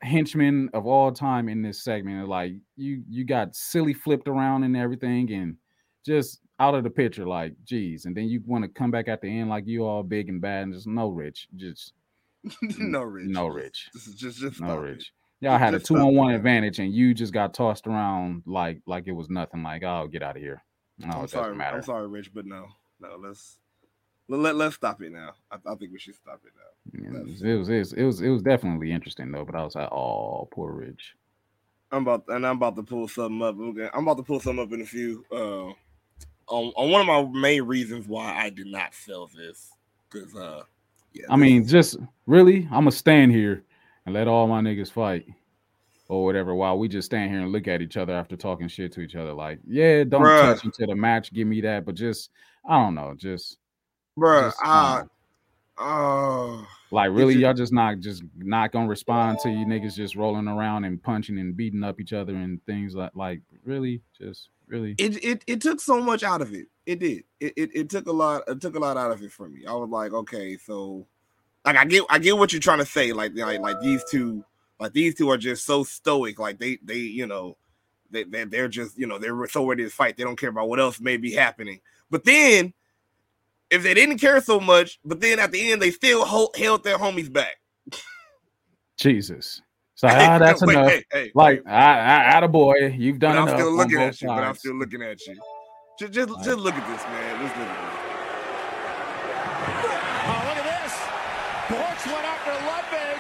henchman of all time in this segment. Like you you got silly flipped around and everything and just out of the picture, like geez. And then you want to come back at the end like you all big and bad and just no rich. Just no rich. no rich. This is just just No rich. Y'all had a two on one advantage and you just got tossed around like like it was nothing. Like, oh get out of here. No, I'm it sorry. doesn't matter. I'm sorry, Ridge, but no, no. Let's let, let let's stop it now. I, I think we should stop it now. It was, it was it was it was it was definitely interesting though, but I was like, oh, poor Ridge. I'm about and I'm about to pull something up. Okay, I'm about to pull something up in a few. Uh, on, on one of my main reasons why I did not sell this, because uh, yeah, I mean, just really, I'm gonna stand here and let all my niggas fight or whatever while we just stand here and look at each other after talking shit to each other. Like, yeah, don't Bruh. touch into the match, give me that, but just I don't know, just, bro, just I uh, like really, y'all just not just not gonna respond to you niggas just rolling around and punching and beating up each other and things like like really, just really. it, it it took so much out of it. It did. It, it it took a lot. It took a lot out of it for me. I was like, okay, so like I get I get what you're trying to say. Like like, like these two, like these two are just so stoic. Like they they you know they, they they're just you know they're so ready to fight. They don't care about what else may be happening. But then if they didn't care so much, but then at the end they still hold, held their homies back. Jesus. So ah, that's Wait, enough. Hey, hey, Like, I, I, a boy, you've but enough. I'm still looking at you. But I'm still looking at you. Just just, Like- just look at this, man. Just look at this. Oh, look at this. Butch went after Ludwig.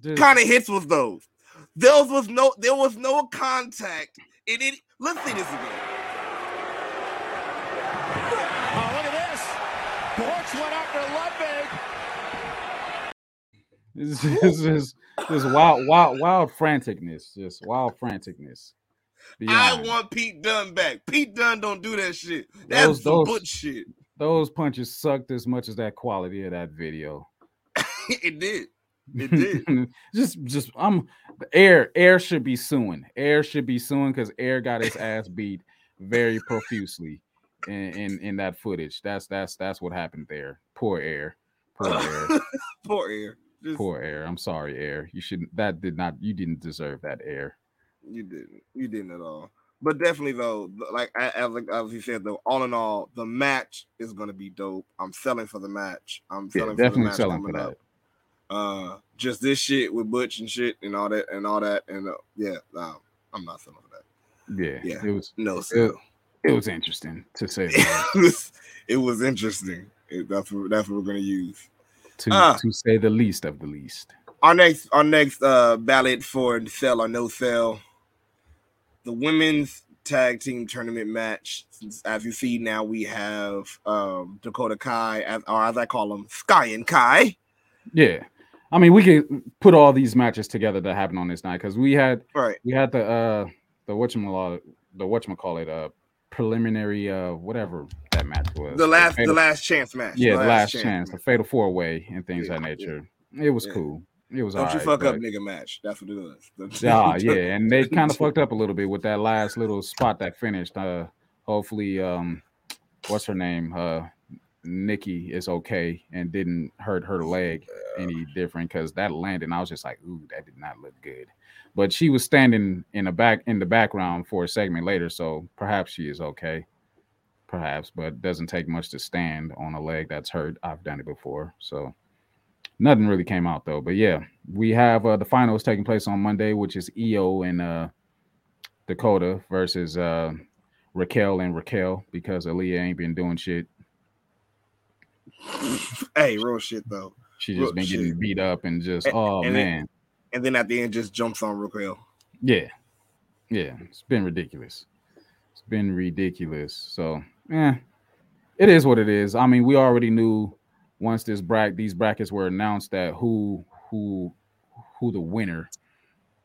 Just- kind of hits was those? Those was no, there was no contact. In it, let's see this again. Oh, look at this. Butch went after Ludwig. It's just, this just wild, wild, wild franticness. Just wild franticness. I want Pete Dunne back. Pete Dunne don't do that shit. That's Those- those- butt shit. Those punches sucked as much as that quality of that video. it did. It did. just, just, I'm air. Air should be suing. Air should be suing because Air got his ass beat very profusely in, in in that footage. That's that's that's what happened there. Poor Air. Poor Air. Poor air. Just, Poor Air. I'm sorry, Air. You shouldn't. That did not. You didn't deserve that Air. You didn't. You didn't at all. But definitely though, like as like- as you said though, all in all, the match is gonna be dope. I'm selling for the match. I'm Yeah, selling for the definitely match selling for that. up. Uh, just this shit with Butch and shit and all that and all that and uh, yeah, I'm not selling for that. Yeah, Yeah. it was No, it, it was interesting to say that. it was it was interesting. That's what that's what we're gonna use. To Ah. to say the least of the least. Our next our next uh ballot for sell or no sell. The women's tag team tournament match. As you see now, we have um Dakota Kai, as or as I call them, Sky and Kai. Yeah, I mean we could put all these matches together that happened on this night because we had Right. we had the uh the whatchamacallit the whatchamacallit uh preliminary uh whatever match was The last the fatal- last chance match. yeah the last chance the fatal four way and things Yeah, of that yeah. nature. It was Yeah. cool. It was Don't you alright, fuck up nigga match. That's what it was. The- Yeah, yeah, and they kind of fucked up a little bit with that last little spot that finished. Uh, hopefully, um, what's her name? Uh, Nikki is okay and didn't hurt her leg any different because that landed. I was just like, ooh, that did not look good. But she was standing in the back in the background for a segment later, so perhaps she is okay. Perhaps, but it doesn't take much to stand on a leg that's hurt. I've done it before, so nothing really came out though. But yeah, we have uh, the finals taking place on Monday, which is Io and uh, Dakota versus uh, Raquel and Raquel because Aliyah ain't been doing shit Hey, real shit though. She Real just been getting shit. beat up and just And- oh and then- man, And then at the end, just jumps on Raquel. yeah, yeah. It's been ridiculous. It's been ridiculous. So yeah, it is what it is. I mean, we already knew once this bracket these brackets were announced that who who who the winner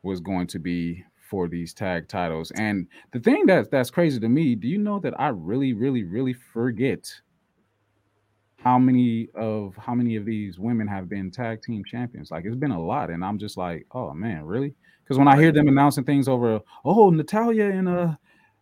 was going to be for these tag titles. And the thing that that's crazy to me, do you know that I really, really, really forget how many of how many of these women have been tag team champions? Like it's been a lot, and I'm just like, oh man, really? Because when I hear them announcing things over, oh Natalya and uh,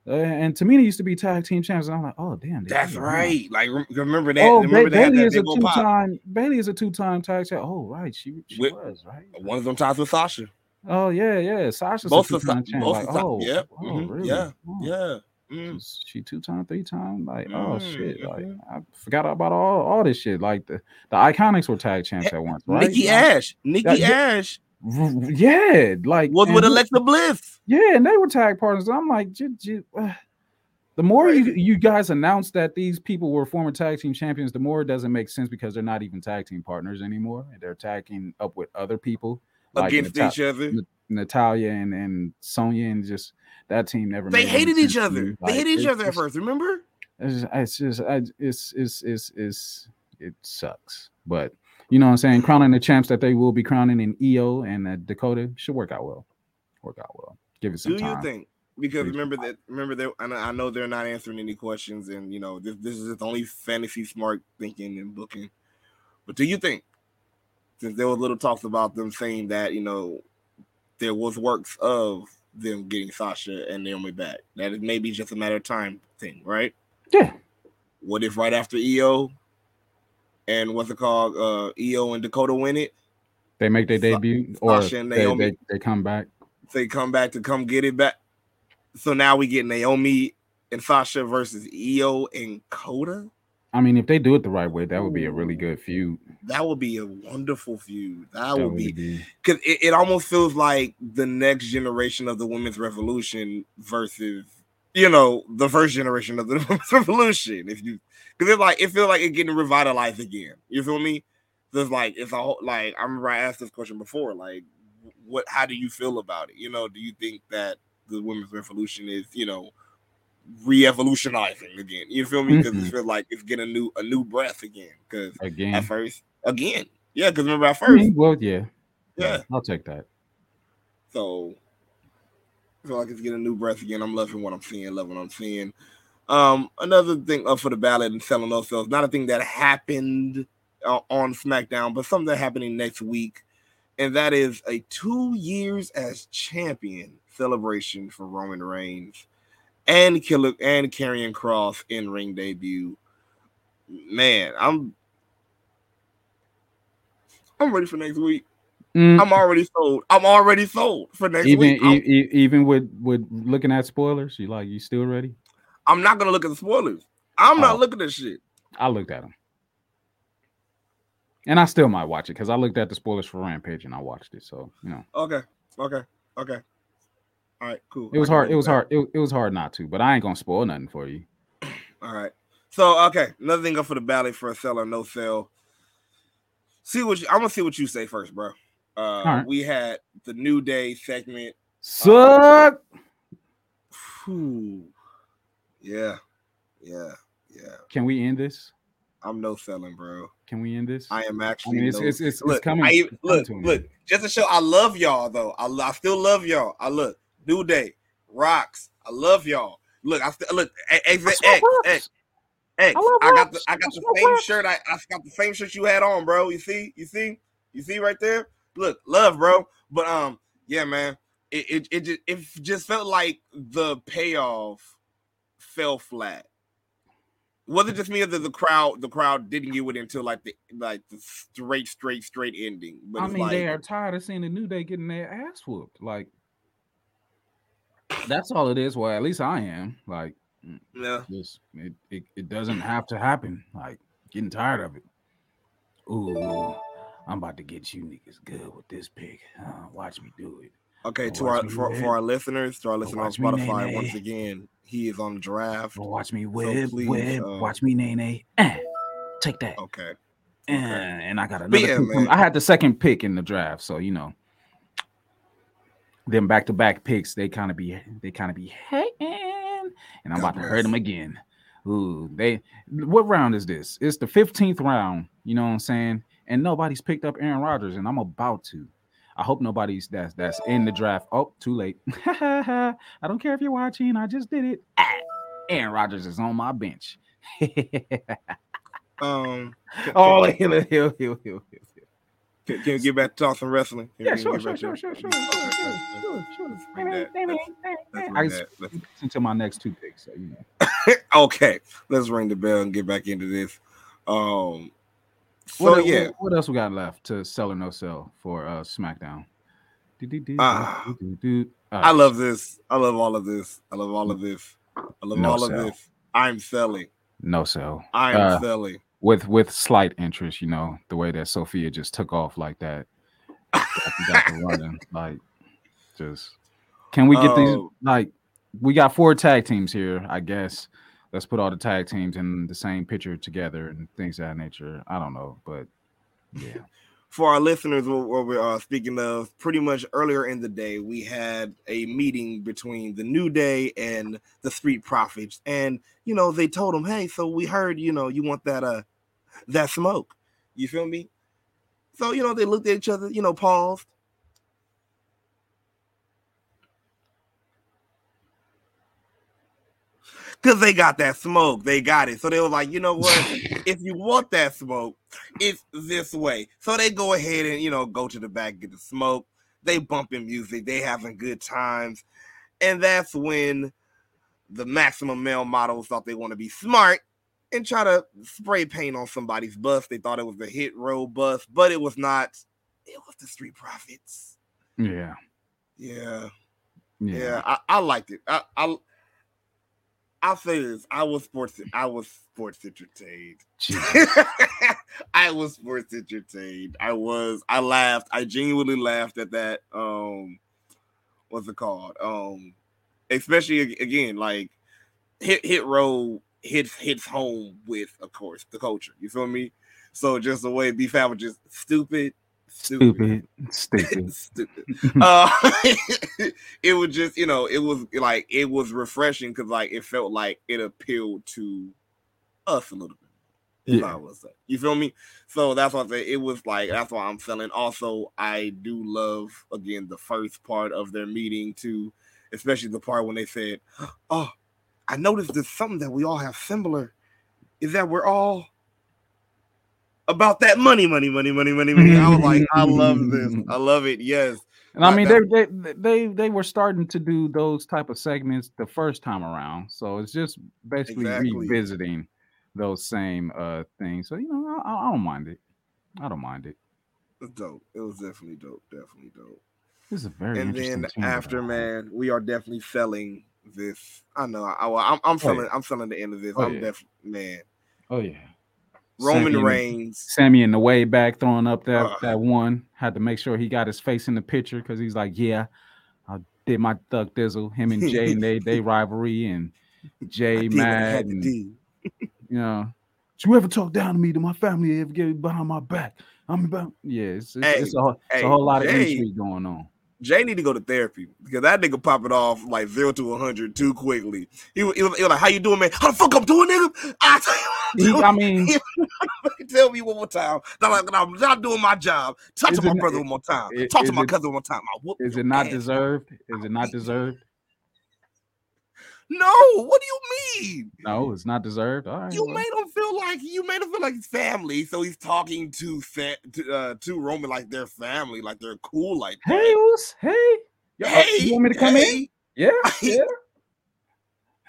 uh and Tamina used to be tag team champs, and I'm like, oh damn, That's huh? right. Like rem- remember that? Oh, remember ba- had Bayley that is a big old pop. two-time. Bayley is a two-time tag champ. Oh, right, she, she With- was right. One of them ties with Sasha. Oh yeah, yeah. Sasha's Both a of two-time champ. both Like, oh, yep, oh, mhm, really? yeah, Oh. Yeah. Mm. She two time, three time? Like, oh shit! Like, Mhm. I forgot about all, all this shit. Like the the Iconics were tag champs at once, right? Nikki Ash. Nikki yeah. Ash Yeah, like was and with Alexa Bliss. Yeah, and they were tag partners. I'm like, j- j- uh, the more you you guys announce that these people were former tag team champions, the more it doesn't make sense because they're not even tag team partners anymore. They're tagging up with other people like against each other. Natalya and and Sonya and just that team never. They hated each other. me. They Like, hated each other at first. Remember? It's just, it's just I, it's, it's it's it's it sucks. But you know what I'm saying? Crowning the champs that they will be crowning in Io and uh, Dakota should work out well. Work out well. Give it some time. Do you think? Because Please. remember that remember that and I know they're not answering any questions, and you know this this is just only fantasy smart thinking and booking. But do you think, since there was little talks about them saying that you know there was works of them getting Sasha and Naomi back, that it may be just a matter of time thing, right? Yeah. What if right after Io and what's it called, uh Io and Dakota win it, They make their Sa- debut or Sasha and they, Naomi. they, they come back. they come back to come get it back. So now we get Naomi and Sasha versus Io and Coda. I mean, if they do it the right way, that would be a really good feud. That would be a wonderful feud. That, That would be because it, it almost feels like the next generation of the women's revolution versus you know the first generation of the women's revolution. If you because it's like it feels like it's getting revitalized again. You feel me? There's like it's a whole like I remember I asked this question before. Like, what? How do you feel about it? You know, do you think that the women's revolution is you know re-evolutionizing again? You feel me? Because Mhm. it feels like it's getting a new a new breath again. Because again. at first, again, yeah. Because remember at first, well, yeah, yeah. I'll take that. So I feel like it's getting a new breath again. I'm loving what I'm seeing, loving what I'm seeing. Um, another thing up for the ballot and selling those sales, not a thing that happened uh, on SmackDown, but something happening next week, and that is a two years as champion celebration for Roman Reigns and Killer and Karrion Kross in ring debut. Man, I'm I'm ready for next week. Mm, I'm already sold. I'm already sold for next even week. E- even with with looking at spoilers, you like you still ready? I'm not gonna look at the spoilers. I'm not Oh. looking at shit. I looked at them, and I still might watch it because I looked at the spoilers for Rampage and I watched it. So you know, Okay, okay, okay. All right, cool. it was hard. It was hard. It, it was hard not to, but I ain't gonna spoil nothing for you. All right. So okay, another thing up for the ballot for a sell or no sell. See what you, I'm gonna see what you say first, bro. Uh, right. We had the New Day segment. Suck. Whew. Yeah, yeah, yeah. Can we end this? I'm no selling, bro. Can we end this? I am actually. I actually. mean, it's no- it's it's, it's look, coming. I even, coming look, to look, end. just to show I love y'all though. I, I still love y'all. I look, New Day, rocks. I love y'all. Look, I still look, X, X, I X, smoke X, rocks. X. I love I got the. I got I the same rocks. shirt. I, I got the same shirt you had on, bro. You see, you see, you see right there. Look, love, bro. But um, yeah, man. It it it just, it just felt like the payoff fell flat. Was it just me or the crowd the crowd didn't get it until like the like the straight straight straight ending? But I mean, like, they are tired of seeing the New Day getting their ass whooped. Like that's all it is. Well, at least I am. Like yeah. just it, it, it doesn't have to happen. Like getting tired of it. Ooh, I'm about to get you niggas good with this pick. Uh, watch me do it. Okay, to our for, for our listeners, to our listeners on watch me, Spotify, once again, he is on the draft. Watch me whip, please, whip. uh, watch me, nay nay. Eh. take that. Okay. And, and I got another. yeah, I had the second pick in the draft, so you know, them back to back picks, they kind of be they kind of be hating, and I'm God about to hurt them again. Ooh, they what round is this? It's the 15th round, you know what I'm saying? And nobody's picked up Aaron Rodgers, and I'm about to. I hope nobody's that's that's in the draft. Oh, too late. I don't care if you're watching. I just did it. Ah, Aaron Rodgers is on my bench. Um. Can, oh, he'll, he'll, he'll, he'll, can, can we get back to talking wrestling? Can Yeah, sure, sure, sure, to- sure, sure, sure, sure, sure, sure. bring that- let's- let's I bring just- that- let's- until my next two picks, so you know. okay, let's ring the bell and get back into this. Um, so What, yeah, what, else we got left to sell or no sell for uh SmackDown? Uh, I love this. I love all of this. I love all of this. I love No all of this. I'm selling. no sell. I'm Uh, selling. with with slight interest, you know, the way that Sophia just took off like that. Running, like just can we get these Oh. like we got four tag teams here, I guess. Let's put all the tag teams in the same picture together and things of that nature. I don't know, but yeah. For our listeners, what, we're uh, speaking of, pretty much earlier in the day, we had a meeting between the New Day and the Street Profits, and you know they told them, "Hey, so we heard, you know, you want that uh that smoke." You feel me? So you know they looked at each other, you know, paused. Cause they got that smoke, they got it. So they were like, you know what? if you want that smoke, it's this way. So they go ahead and you know go to the back, get the smoke. They bumping music, they having good times, and that's when the maximum male models thought they want to be smart and try to spray paint on somebody's bus. They thought it was the hit row bus, but it was not. It was the Street Profits. Yeah. Yeah, Yeah. yeah, I, I liked it. I, I I'll say this: I was sports. I was sports entertained. I was sports entertained. I was. I laughed. I genuinely laughed at that. Um, what's it called? Um, especially again, like hit hit row hits hits home with, of course, the culture. You feel me? So just the way B Fab was just stupid, stupid, Stupid. Stupid. uh, it was just you know it was like it was refreshing because like it felt like it appealed to us a little bit. is what I Yeah. You feel me? So that's why I say it was like that's why I'm selling. Also, I do love again the first part of their meeting too, especially the part when they said, "Oh, I noticed there's something that we all have similar, is that we're all." About that money, money, money, money, money, money. I was like, I love this. I love it. Yes. And I mean, they, they they they were starting to do those type of segments the first time around, so it's just basically Exactly. revisiting those same uh things. So you know, I, I don't mind it. I don't mind it. It dope. It was definitely dope. Definitely dope. This is a very and then after, man, we are definitely selling this. I know. I, I, I'm, I'm selling. I'm selling the end of this. Oh, I'm yeah. definitely man. Oh yeah, Roman Sami Reigns. Sami in the way back throwing up that Ugh. that one had to make sure he got his face in the picture because he's like, yeah, I did my thug dizzle. Him and Jey and they they rivalry and Jey mad and do. you know, did you ever talk down to me to my family ever get behind my back? I'm about yeah, it's it's, Hey, it's, a, whole- it's hey, a whole lot of Jey- intrigue going on. Jey need to go to therapy because that nigga pop it off like zero to one hundred too quickly. He, was- he, was, like, "How you doing, man? How the fuck I'm doing, nigga? I tell you, what I mean, tell me one more time. Like I'm not doing my job. Talk to my it- brother one more time. it- Talk to my it- cousin one more time. Whoop is it not ass. deserved? Is it not deserved? No. What do you mean? No, it's not deserved. All right, You well, made him feel like you made him feel like his family, so he's talking to fa- to, uh, to Roman like they're family, like they're cool, like that. hey, hey, Yo, hey, you want me to come in? Yeah, Yeah.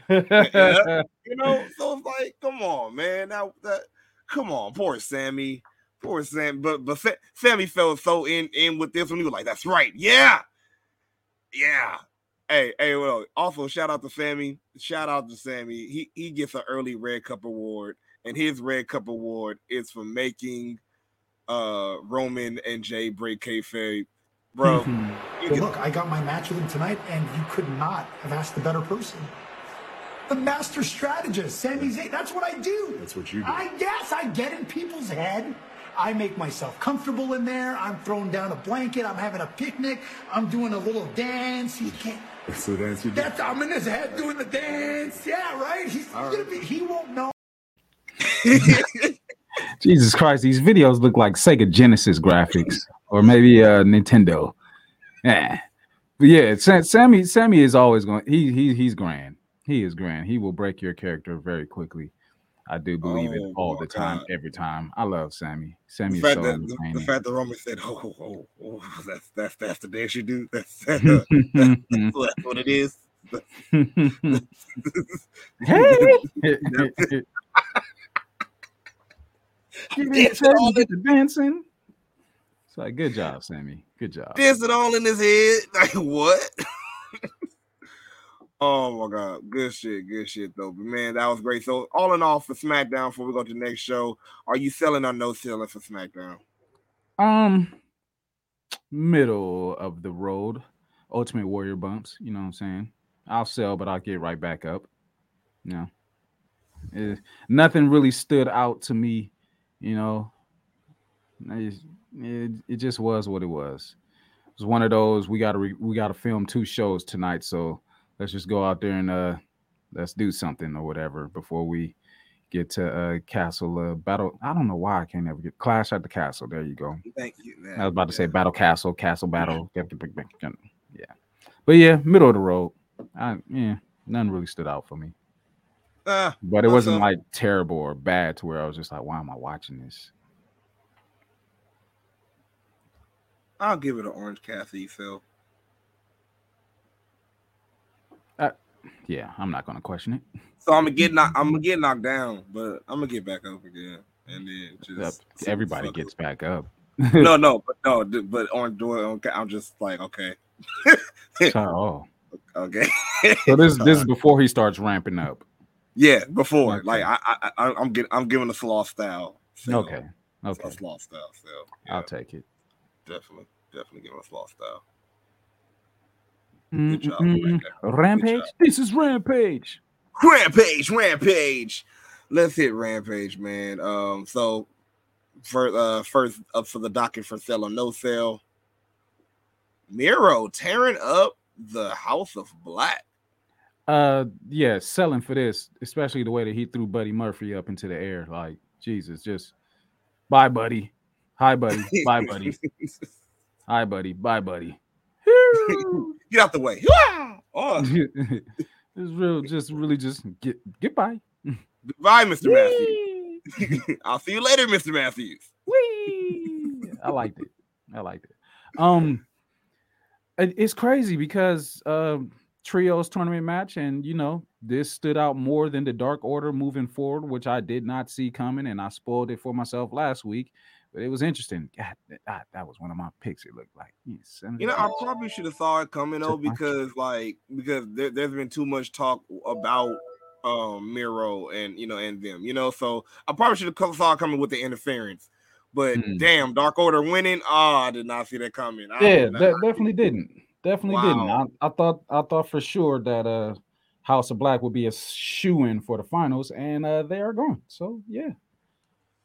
yeah. you know. So it's like, come on, man. That that, come on, poor Sami, poor Sam. But but Sami felt so in in with this one. He was like, that's right, yeah, yeah. Hey, hey, well, also shout out to Sami. Shout out to Sami. He he gets an early Red Cup award, and his Red Cup award is for making uh Roman and Jey break kayfabe. Bro, you Well, look, I got my match with him tonight, and you could not have asked the better person. the master strategist, Sami Zayn. That's what I do. That's what you do. I guess I get in people's head. I make myself comfortable in there. I'm throwing down a blanket. I'm having a picnic. I'm doing a little dance. You can't. That's the dance you do. That's I'm in his head doing the dance. Yeah, right. He's gonna be. He won't know. Jesus Christ, these videos look like Sega Genesis graphics or maybe uh Nintendo. Yeah. But yeah, Sami Sami is always going he he he's grand. He is grand. He will break your character very quickly. I do believe it Oh, all my the time, God. every time. I love Sami. Sami The is fact, so that, the, the fact that Roman said, oh, "Oh, oh, oh, oh that's that's that's the dance you do. That's that's, that's what it is." hey, you Dancing all get the dancing. It's like good job, Sami. Good job. dancing all in his head. Like what? Oh my god, good shit, good shit though. But man, that was great. So all in all, for SmackDown, before we go to the next show, are you selling or no selling for SmackDown? Um, middle of the road, Ultimate Warrior bumps. You know what I'm saying? I'll sell, but I'll get right back up. You know, Eh, nothing really stood out to me. You know, it, it, it just was what it was. It was one of those. We got to re, we got to film two shows tonight, so let's just go out there and uh let's do something or whatever before we get to uh castle uh battle. I don't know why I can't ever get Clash at the Castle. There you go. Thank you. Man. I was about to say Battle Castle, Castle Battle. Yeah, but yeah, middle of the road. I, yeah, none really stood out for me. Ah, But it wasn't up? like terrible or bad to where I was just like, why am I watching this? I'll give it an orange Cassidy. So Yeah, I'm not gonna question it. so I'm gonna get knocked. I'm gonna get knocked down, but I'm gonna get back up again, and then just Everybody gets back up. no, no, but no, but on doing, okay, I'm just like okay, oh, okay. so this this is before he starts ramping up. yeah, before Okay. like I, I, I I'm getting, I'm giving a sloth style. Okay, okay, sloth style. Yeah, I'll take it. definitely, definitely giving a sloth style. Good job, mm, right mm. there. Rampage. This is Rampage. Rampage, Rampage. Let's hit Rampage, man. Um, so for uh first up for the docket for sell or no sell. Miro tearing up the House of Black. Uh, yeah, selling for this, especially the way that he threw Buddy Murphy up into the air. Like Jesus, just bye, buddy. Hi, buddy. Bye, buddy. Hi, buddy. Bye, buddy. Get out the way. Oh, it's real, just really just get goodbye. goodbye, Mr. Matthews. I'll see you later, Mr. Matthews. Whee! I liked it. I liked it. Um, it- it's crazy because um trios tournament match, and you know this stood out more than the Dark Order moving forward, which I did not see coming, and I spoiled it for myself last week. But it was interesting. God, that, that was one of my picks. It looked like yes, You know, I probably should have saw it coming though because like because there, there's been too much talk about um Miro and you know and them, you know. So I probably should have saw it coming with the interference. But Mm. damn, Dark Order winning. Oh, I did not see that coming. I yeah, did not- de- definitely didn't. Definitely didn't. I, I thought I thought for sure that uh House of Black would be a shoe in for the finals, and uh they are gone. So yeah,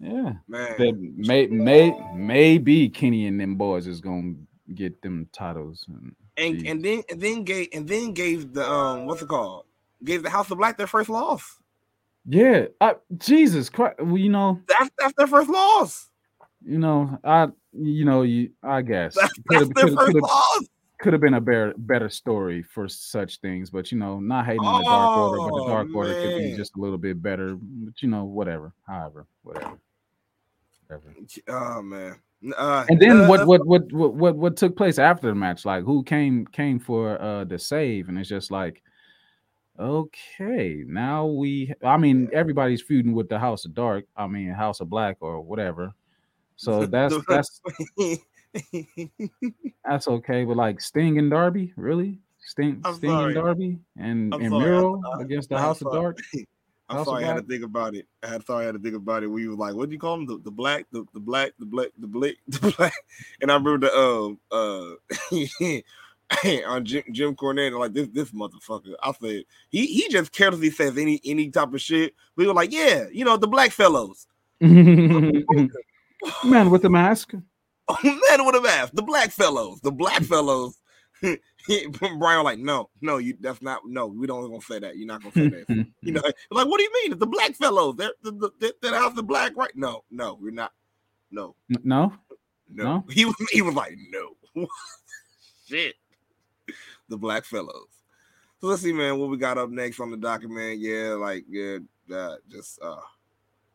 yeah. man. That may may maybe Kenny and them boys is gonna get them titles. And, and and then and then gave and then gave the um what's it called? Gave the House of Black their first loss. yeah, I, Jesus Christ. Well, you know, That's that's their first loss. you know, I you know you I guess That's, could have, their first loss. Could have been a better better story for such things, but you know, not hating on the Dark Order, but the Oh, Dark Order could be just a little bit better. But you know, whatever. However, whatever. Whatever. Oh man. Uh, And then uh, what, what what what what what took place after the match? Like who came came for uh the save? And it's just like, okay, now we. I mean, everybody's feuding with the House of Dark. I mean, House of Black or whatever. So that's that's that's okay. But like Sting and Darby, really? Sting I'm Sting sorry. and Darby and I'm and sorry, Miro I- against the I'm House of. Dark. I'm House sorry, I had to think about it. I had sorry, I had to think about it. We was like, what do you call them? The, the black, the, the black, the black, the black, the black. And I remember the um uh on Jim, Jim Cornette, like this this motherfucker. I said he he just carelessly says any any type of shit. We were like, yeah, you know, the black fellows. Man with the mask. Oh man with a mask, the black fellows, the black fellows. Brian like, no, no, you that's not no, we don't gonna say that. You're not gonna say that. you know, like, what do you mean? The black fellows. They're the, the, the, that house the black, right? No, no, we're not. No, No, no. No? He was he was like, no. Shit. The black fellows. So let's see, man, what we got up next on the document. Yeah, like yeah, uh, just uh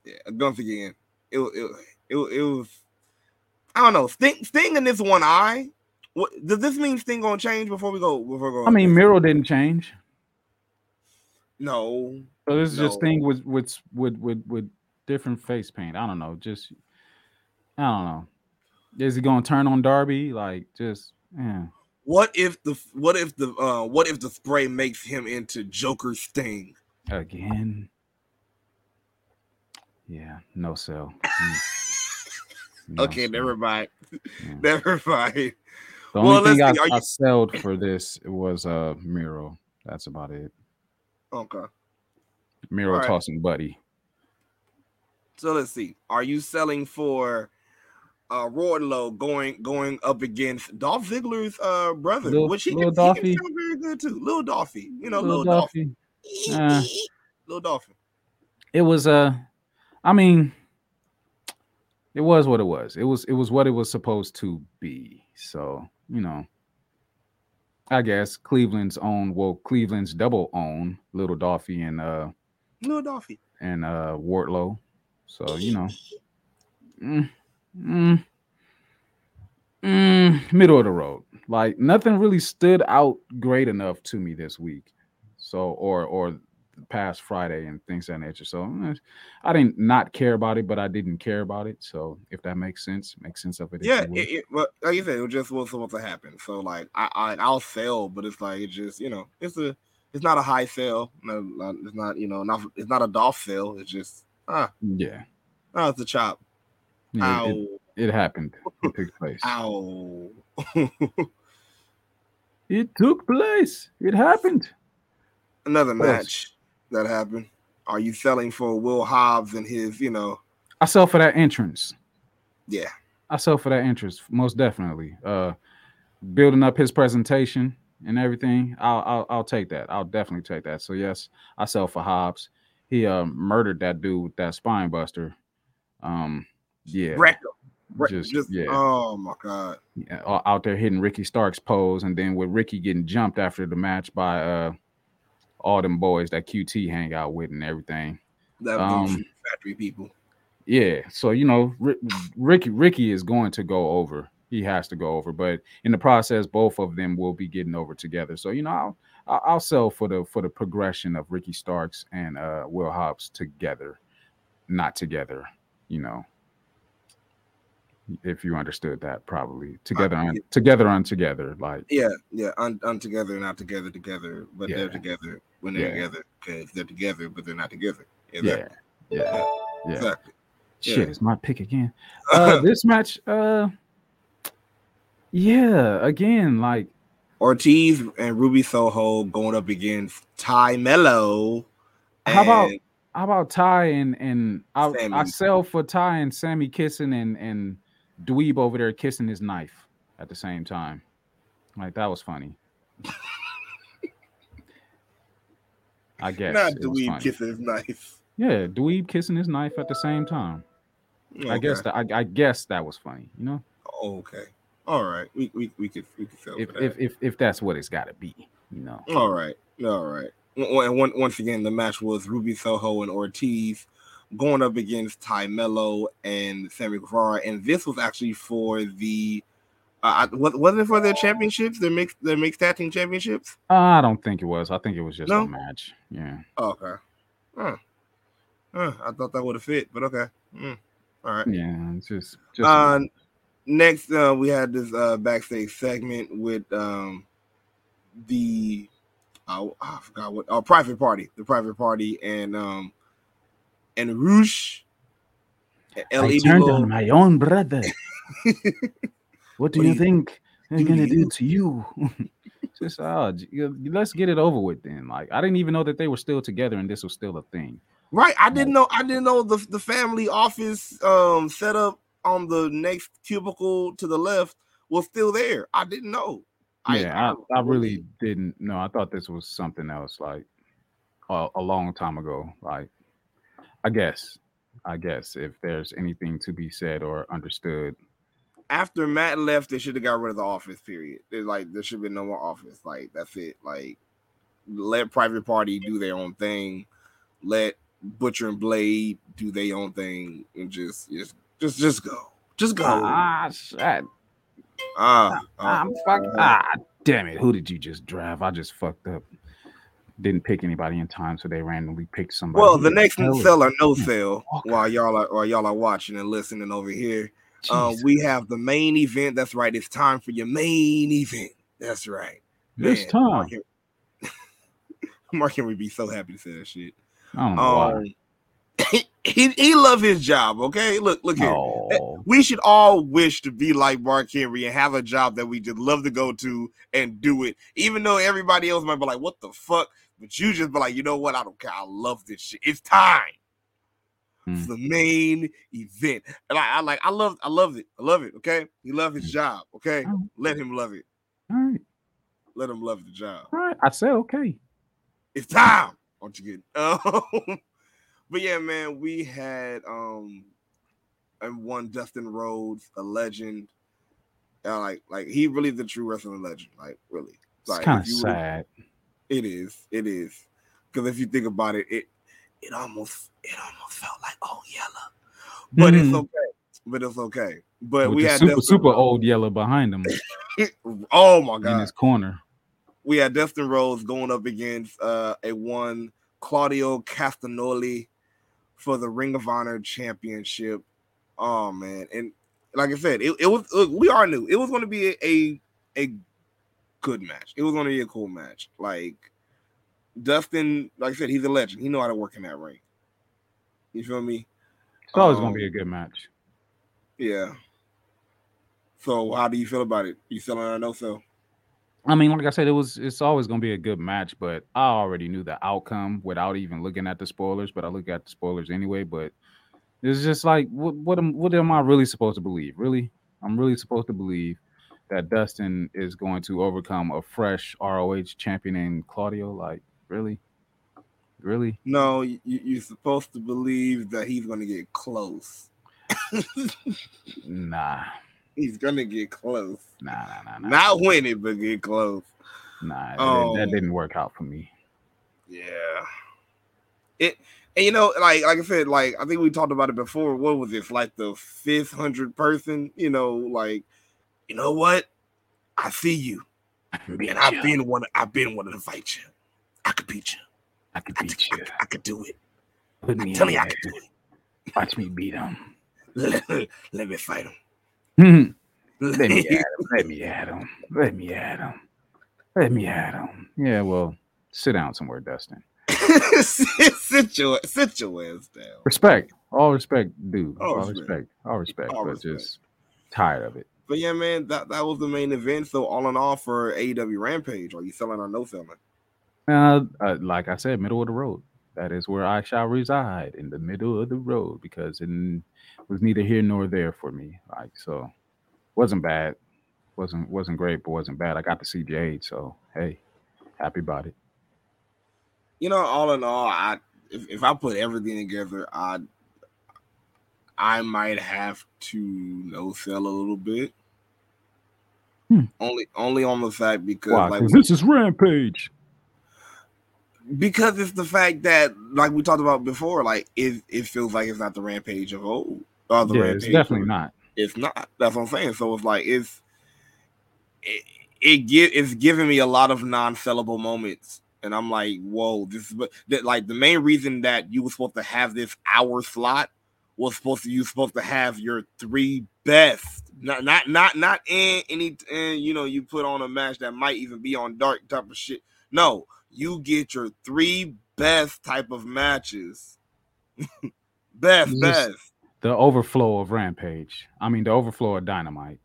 yeah, once again, it wa- it it, it was I don't know, Sting Sting in this one eye. What does this mean Sting gonna change before we go before we go? I mean Miro didn't change. no. So this is just Sting with with with with with different face paint. I don't know. Just I don't know. Is he gonna turn on Darby? Like just yeah. What if the what if the uh what if the spray makes him into Joker Sting? Again. Yeah, no sell. Okay, sell. never mind. Yeah. Never mind. The Well, only thing let's I, see, I you- sold for this was uh Miro. That's about it. Okay. Miro Alright. tossing Buddy. So let's see. Are you selling for uh Wardlow going going up against Dolph Ziggler's uh brother, Lil- which he Lil can, he Dolphy. can sound very good too. Little Dolphy, you know, Lil Lil, Dolphy. Dolphy. Uh. Lil Dolphy. It was uh I mean it was what it was. It was it was what it was supposed to be. So, you know, I guess Cleveland's own, well, Cleveland's double own Little Dolphy and uh Lil Dolphy. and uh Wardlow. So, you know. mm, mm, mm, middle of the road. Like nothing really stood out great enough to me this week. So or or past Friday and things of that nature. So eh, I didn't not care about it, but I didn't care about it. So if that makes sense, makes sense of it. Yeah, it, it, but like you said, it just was supposed to happen. So like I, I I'll sell, but it's like it just you know it's a it's not a high sell. No, it's not you know not it's not a Dolph sale. It's just ah yeah. oh it's a chop. Yeah, it, Ow it, it happened. It took place. ow. It took place. It happened. Another match that happened. Are you selling for Will Hobbs and his you know I sell for that entrance. yeah I sell for that entrance, most definitely. Uh, building up his presentation and everything, I'll, I'll I'll take that. I'll definitely take that. So yes, I sell for Hobbs. He uh, murdered that dude with that spine buster. Um, yeah, wrecked. Just, just yeah. oh my god. yeah, out there hitting Ricky Starks' pose, and then with Ricky getting jumped after the match by uh all them boys that QT hang out with and everything. That Um, factory people. Yeah, so you know, Ri- Ricky Ricky is going to go over. He has to go over, but in the process, both of them will be getting over together. So you know, I'll I'll, I'll sell for the for the progression of Ricky Starks and uh, Will Hobbs together, not together. You know, if you understood that, probably together, on, together on together, like Yeah, yeah, on, un together, not together, together, but Yeah. they're together when they're Yeah. together because they're together, but they're not together. yeah, Exactly. yeah, yeah. Exactly. Shit, it's my pick again. Uh, this match, uh, yeah, again, like. Ortiz and Ruby Soho going up against Tay Melo. How about how about Tay and and I, I sell for Ty and Sammy kissing and and Dweeb over there kissing his knife at the same time. Like that was funny. I guess not Dweeb kissing his knife? Yeah, Dweeb kissing his knife at the same time. I guess that I, I guess that was funny. You know, Okay. All right. We we we could we could if that. if if if that's what it's got to be. You know. All right. All right. And once again, the match was Ruby Soho and Ortiz going up against Tay Melo and Sammy Guevara, and this was actually for the. Uh, I- wasn't it for their championships? Their mixed their mixed tag team championships. I don't think it was. I think it was just No? a match. Yeah. Oh, okay. Huh. Huh, I thought that would have fit, but okay. Mm. All right. Yeah. It's just just. Uh, next, uh, we had this uh, backstage segment with um, the oh, I forgot what oh, private party, the private party, and um, and Roosh. El I Idolo. turned on my own brother. what do you What do you- think they're gonna you- do to you? Just uh, let's get it over with then. Like I didn't even know that they were still together and this was still a thing. Right. I didn't know. I didn't know the the family office um set up on the next cubicle to the left was still there. I didn't know. yeah, I, I really didn't know. I thought this was something else, like a, a long time ago. Like, I guess, I guess if there's anything to be said or understood, after Matt left, they should have got rid of the office. Period. There's like there should be no more office. Like that's it. Like let Private Party do their own thing. Let Butcher and Blade do their own thing, and just just just just go. Just go. ah, shit, Ah, I'm fucking, ah, damn it, who did you just drive? I just fucked up. Didn't pick anybody in time, so they randomly picked somebody. Well, the next sell or no sell while y'all are while y'all are watching and listening over here. Uh, we have the main event. That's right. It's time for your main event. That's right. This time. Mark Henry, Mark Henry be so happy to say that shit. Um, he he love his job. Okay, look look here. Oh. We should all wish to be like Mark Henry and have a job that we just love to go to and do it, even though everybody else might be like, "What the fuck?" But you just be like, "You know what? I don't care. I love this shit. It's time." It's Hmm. the main event, and I, I like. I love. I love it. I love it. Okay, he love Hmm. his job. Okay, Oh. let him love it. All right, Let him love the job. all right. I said okay. It's time. Aren't you? Um, but yeah, man, we had um, and one Dustin Rhodes, a legend. Uh, like, like he really the true wrestling legend. Like, really. It's Like, kind if of sad. It is. It is. Because if you think about it, it it almost it almost felt like oh yellow, but it's Mhm. okay. But it's okay. But With we had super super Rhodes- old yellow behind him Oh my god! in his corner. we had Dustin Rhodes going up against uh, a one Claudio Castagnoli for the Ring of Honor Championship. Oh man, and like I said, it, it was look, we all knew it was going to be a, a a good match. It was going to be a cool match. Like Dustin, like I said, he's a legend. He know how to work in that ring. You feel me? It's always Um, be a good match. Yeah. So how do you feel about it? You selling or no sell? I mean, like I said, it was it's always gonna be a good match, but I already knew the outcome without even looking at the spoilers. But I look at the spoilers anyway. But it's just like, what what am what am I really supposed to believe? Really, I'm really supposed to believe that Dustin is going to overcome a fresh ROH champion named Claudio. Like, really, really? No, you, you're supposed to believe that he's going to get close. Nah, He's gonna get close. nah, nah, nah, nah. Not win it, but get close. Nah, that- Oh. that um, didn't work out for me. Yeah. It and you know, like like I said, like I think we talked about it before. What was this? Like the fifth hundred person, you know, like you know what? I see you. And I've been one I've been wanting to fight you. I could beat you. I could beat could- you. I, could do it. Put me I'm in I could do it. Watch me beat him. Let, let me fight him. Let me at him. Let me at him. Let me at him. Let me at him. Yeah, well, sit down somewhere, Dustin. sit, sit your sit your ass down. Respect. All respect, dude. All All, respect. respect. All respect. All but respect. just tired of it. But yeah, man, that, that was the main event. So all in all, for AEW Rampage, are you selling or no selling? Uh, uh, like I said, middle of the road. That is where I shall reside in the middle of the road because it was neither here nor there for me. Like so, wasn't bad, wasn't wasn't great, but wasn't bad. I got to see Jade, so hey, happy about it. You know, all in all, I if, if I put everything together, I I might have to no sell a little bit. Hmm. Only only on the fact because Why? like this is Rampage. because it's the fact that like we talked about before, like it it feels like it's not the rampage of old. Or the Yeah, rampage it's definitely not. It's not. That's what I'm saying. So it's like it's it, it give it's giving me a lot of non-sellable moments. And I'm like, whoa, this is but that like the main reason that you were supposed to have this hour slot was supposed to you supposed to have your three best, not not not not in any and you know you put on a match that might even be on dark type of shit. No, you get your three best type of matches. best, just- best. The overflow of Rampage. I mean, the overflow of Dynamite.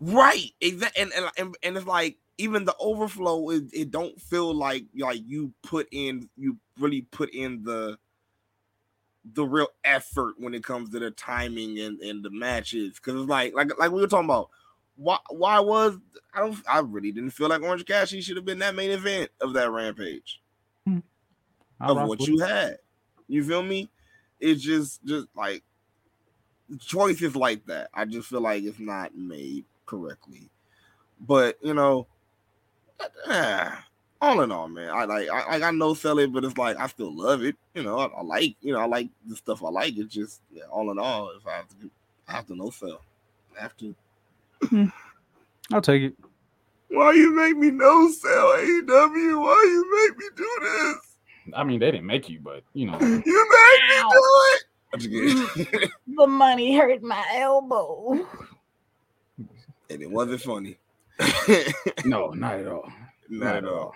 Right. Exactly. And, and and and it's like even the overflow it, it don't feel like like you put in you really put in the the real effort when it comes to the timing and, and the matches because it's like like like we were talking about why why was I don't I really didn't feel like Orange Cassidy should have been that main event of that rampage I of what you it. had. You feel me? It's just just like choices like that. I just feel like it's not made correctly. But you know, ah, all in all, man, I like I, I know sell it, but it's like I still love it. You know, I, I like you know I like the stuff I like. It's just yeah, all in all, if I have to, I have to no sell. I have to. Mm-hmm. I'll take it. Why you make me no sell AEW? Why you make me do this? I mean, they didn't make you, but you know, You made me do it. I'm just kidding. The money hurt my elbow. and it wasn't funny. no, not at all. Not at all.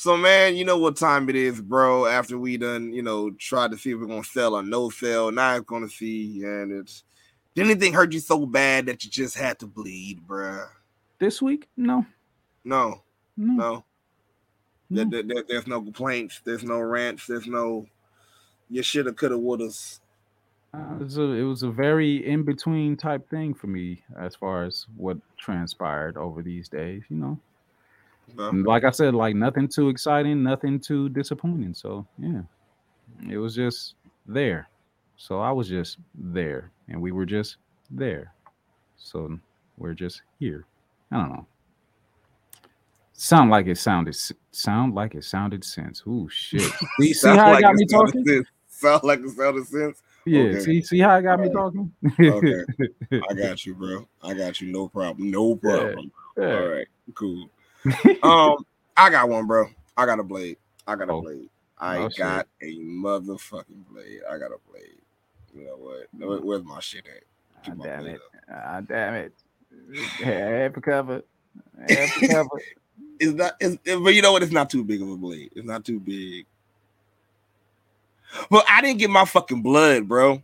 So, man, you know what time it is, bro. After we done, you know, tried to see if we're gonna sell or no sell, now it's gonna see, and it's did anything hurt you so bad that you just had to bleed, bro? This week, no, No, no, no. No. there- there- there's no complaints, there's no rants, there's no you shoulda, coulda, wouldas. Uh, it was a it was a very in between type thing for me as far as what transpired over these days. You know, And like I said, like nothing too exciting, nothing too disappointing. So yeah, it was just there. So I was just there, and we were just there. So we're just here. I don't know. Sound like it sounded sound like it sounded sense. Ooh shit. See, see how it like got me talking? sense. Sound like it sounded sense. Yeah. Okay. See, see how it got me Alright. talking? Okay. I got you, bro. I got you. No problem. No problem. Yeah. All right, cool. um, I got one, bro. I got a blade. I got a Oh. blade. I Oh, shit. got a motherfucking blade. I got a blade. You know what? Where- Where's my shit at? Ah, Keep my damn it. Ah, damn it. Half a cover. Half a cover. It's not. It's, it- but you know what? It's not too big of a blade. It's not too big. But I didn't get my fucking blood, bro.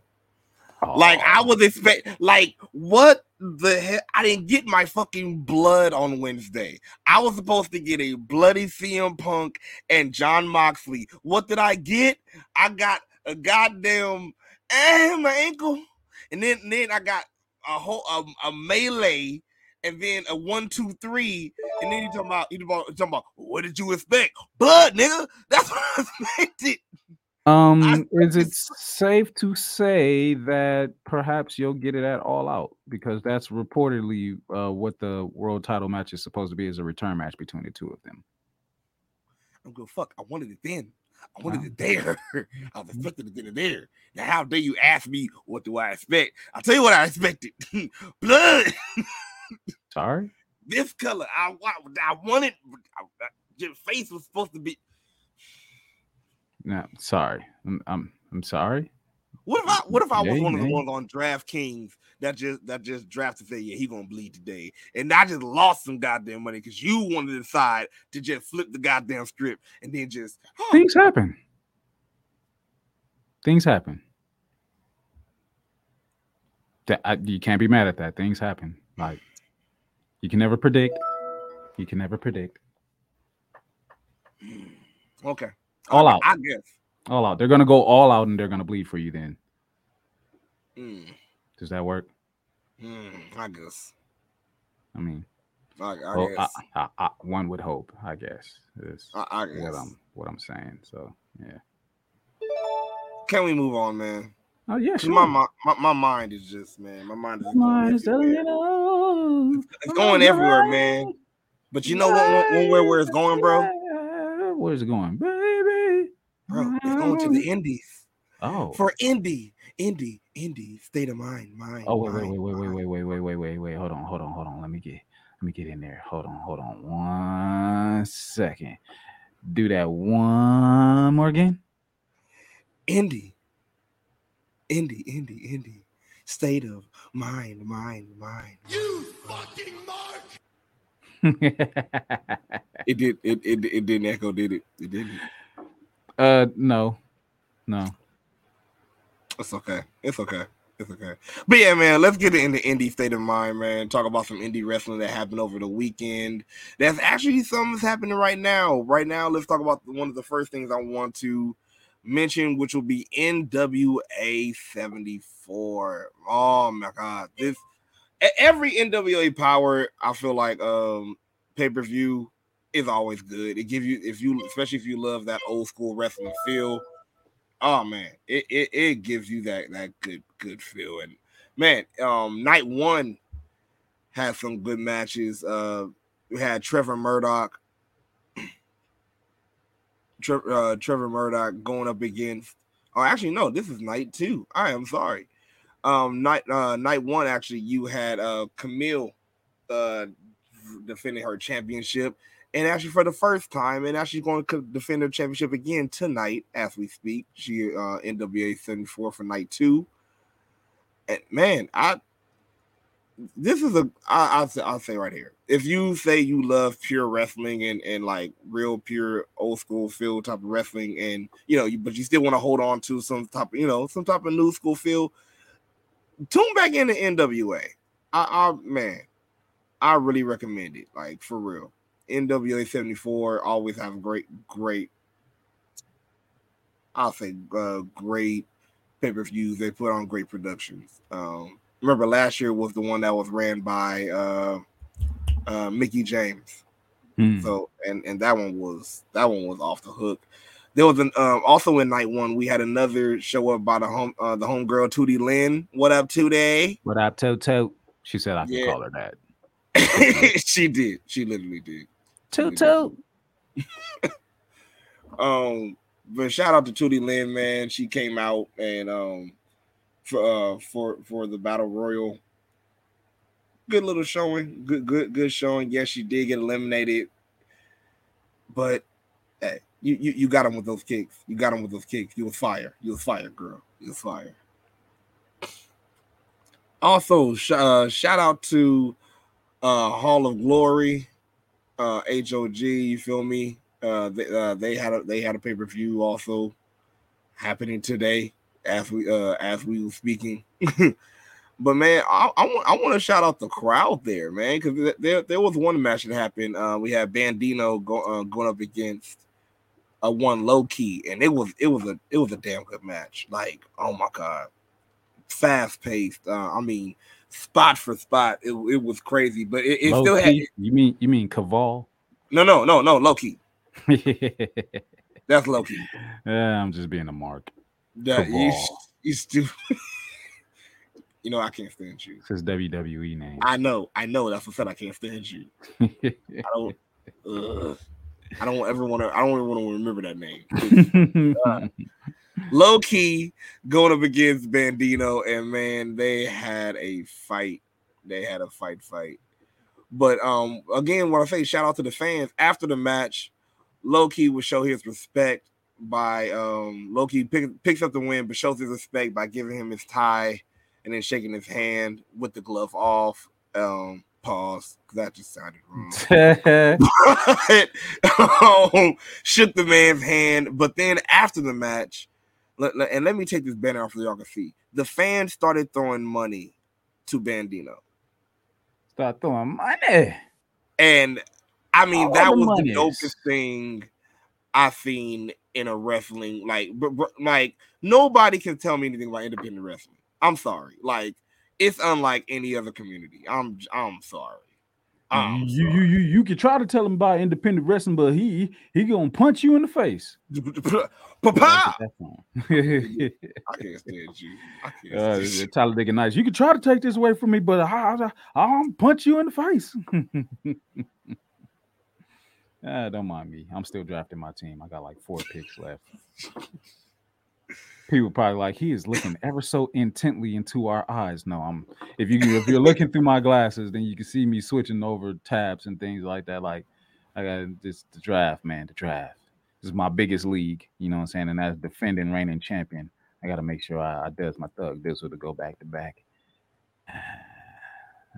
Like I was expect like what the hell? I didn't get my fucking blood on Wednesday. I was supposed to get a bloody CM Punk and Jon Moxley. What did I get? I got a goddamn eh, my ankle, and then then I got a whole a, a melee, and then a one two three, and then you talking about you talking about what did you expect? Blood, nigga. That's what I expected. Um, is it safe to say that perhaps you'll get it at all out because that's reportedly uh, what the world title match is supposed to be is a return match between the two of them. I'm good. Fuck. I wanted it then. I wanted Wow. it there. I was expecting it there. Now, how dare you ask me what do I expect? I'll tell you what I expected. Blood. Sorry. this color. I wa- I wanted. I, I- your face was supposed to be. No, sorry. I'm I'm, I'm sorry. What if I? What if I was one of the ones on DraftKings that just that just drafted say yeah he gonna bleed today, and I just lost some goddamn money because you wanted to decide to just flip the goddamn script and then just huh, Things happen. Things happen. That I, you can't be mad at that. Things happen. Like you can never predict. You can never predict. okay. All I, out. I guess. All out. They're gonna go all out and they're gonna bleed for you. Then Mm, does that work? mm, I guess. I mean, I, I well, guess. I, one would hope. I guess is I, I guess. what I'm what I'm saying. So yeah. Can we move on, man? Oh yeah, sure. My, my my mind is just man. My mind is going is telling me everywhere. no. It's going everywhere, man. But you know what? Where where it's going, bro. Where's it going, baby? Bro, it's going to the mm-hmm. Indies Oh. for Indy, Indy, Indy. State of mind, mind. Oh wait, wait, mind, wait, wait, wait, mind. wait, wait, wait, wait, wait. Hold on, hold on, hold on. Let me get let me get in there. Hold on, hold on. One second. Do that one more again. Indy, Indy, Indy, Indy. State of mind, mind, mind. You fucking mark. it did. It it it didn't echo, did it? It didn't. Uh no. No. It's okay. It's okay. It's okay. But yeah, man, let's get into indie state of mind, man. Talk about some indie wrestling that happened over the weekend. That's actually something that's happening right now. Right now, let's talk about one of the first things I want to mention, which will be NWA 74. Oh my god. This every NWA power, I feel like um pay-per-view is always good. It gives you if you especially if you love that old school wrestling feel oh man, it, it, it gives you that that good good feel. And man, um, night one had some good matches. Uh, we had Trevor Murdoch, Tre- uh, Trevor Murdoch going up against. Oh, actually, no, this is night two. I am sorry. Um, night uh, night one actually, you had uh Kamille uh defending her championship and actually for the first time, and actually going to defend her championship again tonight as we speak. She uh NWA 74 for night two. And man, I this is a I, I'll say I'll say right here. If you say you love pure wrestling and and like real pure old school feel type of wrestling, and you know, you, but you still want to hold on to some type you know some type of new school feel, tune back into NWA. I, I man, I really recommend it. Like for real. NWA 74 always have great, great, I'll say uh, great pay per views. They put on great productions. Um, remember last year was the one that was ran by uh, uh, Mickie James. Hmm. So and and that one was that one was off the hook. There was an um, also in night one we had another show up by the home uh, the homegirl Tootie Lynn. What up today? What up, Toto? She said I could call her that. she did. She literally did. Toto. Um, but shout out to Tootie Lynn, man. She came out and um for uh for for the battle royal. Good little showing. Good, good, good showing. Yes, she did get eliminated. But hey, you you, you got him with those kicks. You got him with those kicks. You was fire. You was fire, girl. You was fire. Also, sh- uh, shout out to uh Hall of Glory, uh HOG, you feel me? Uh they uh they had a they had a pay-per-view also happening today as we uh as we were speaking. but man, I, I want I want to shout out the crowd there, man, because there there was one match that happened. Uh we had Bandido go, uh, going up against a one Low Ki, and it was it was a it was a damn good match. Like, oh my god, fast paced. Uh, I mean, spot for spot, it, it was crazy, but it, it still had? You mean you mean Kaval? no no no no Low Ki. That's Low Ki. Yeah I'm just being a mark. That you, you still. you know I can't stand you. It's his WWE name. I know, I know. That's what I said. I can't stand you. I don't. I don't ever want to. I don't ever want to remember that name. Low Ki going up against Bandido, and man, they had a fight. They had a fight, fight. But um, again, what I say shout out to the fans after the match, Low Ki will show his respect by um Low Ki pick, picks up the win, but shows his respect by giving him his tie and then shaking his hand with the glove off. Um, pause because that just sounded wrong. but, um, shook the man's hand. But then after the match, and let me take this banner off so y'all can see. The fans started throwing money to Bandido, Start throwing money. and I mean All that the was monies. the dopest thing I've seen in a wrestling. Like, br- like nobody can tell me anything about independent wrestling. I'm sorry. Like, it's unlike any other community. I'm I'm sorry. I'm you, you you you can try to tell him about independent wrestling, but he he gonna punch you in the face. Papa. I can't stand you. I can't Uh, you. Talladega Nights. You can try to take this away from me, but I, I, I'll punch you in the face. ah, don't mind me. I'm still drafting my team. I got like four picks left. People probably like he is looking ever so intently into our eyes. No, I'm. If you if you're looking through my glasses, then you can see me switching over tabs and things like that. Like I got this the draft, man. The draft. This is my biggest league. You know what I'm saying? And as defending reigning champion. I got to make sure I, I does my thug this to go back to back.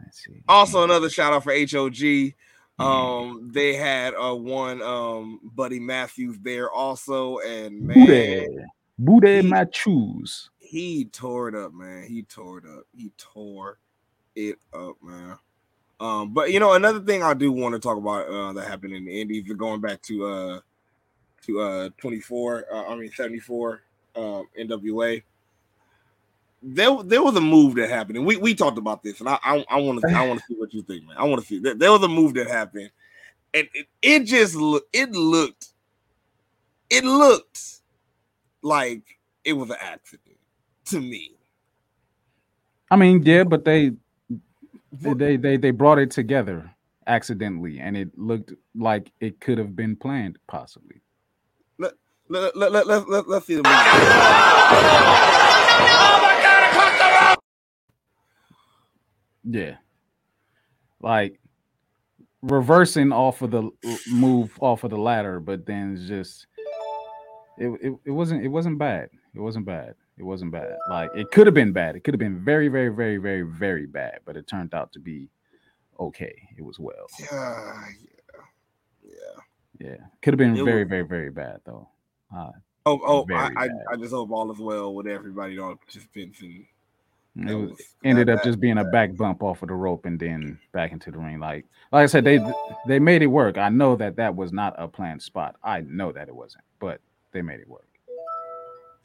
Let's see. Also, another shout out for HOG. Um, they had uh one um Buddy Matthews there also, and man, Booty he- Matthews. he tore it up, man. He tore it up. He tore it up, man. Um, but you know, another thing I do want to talk about uh, that happened in the Indies, going back to uh to uh 24, uh, I mean 74 um NWA. There, there was a move that happened, and we, we talked about this, and I I, I want to I want to see what you think, man. I want to see there, there was a move that happened, and it, it just look it looked it looked like it was an accident to me. I mean, yeah, but they they they they brought it together accidentally, and it looked like it could have been planned, possibly. Let let let let let let let's see the movie. Yeah, like reversing off of the move off of the ladder, but then it's just it, it it wasn't it wasn't bad. It wasn't bad. It wasn't bad. Like it could have been bad. It could have been very very very very very bad, but it turned out to be okay. It was well. Yeah, yeah, yeah. Yeah, could have been It very was- very very bad though. Uh, Oh, oh, I, I. I just hope all is well with everybody, all participants, and it was, was- ended up just being a back bump off of the rope and then back into the ring. Like like I said, they they made it work. I know that that was not a planned spot. I know that it wasn't, but they made it work.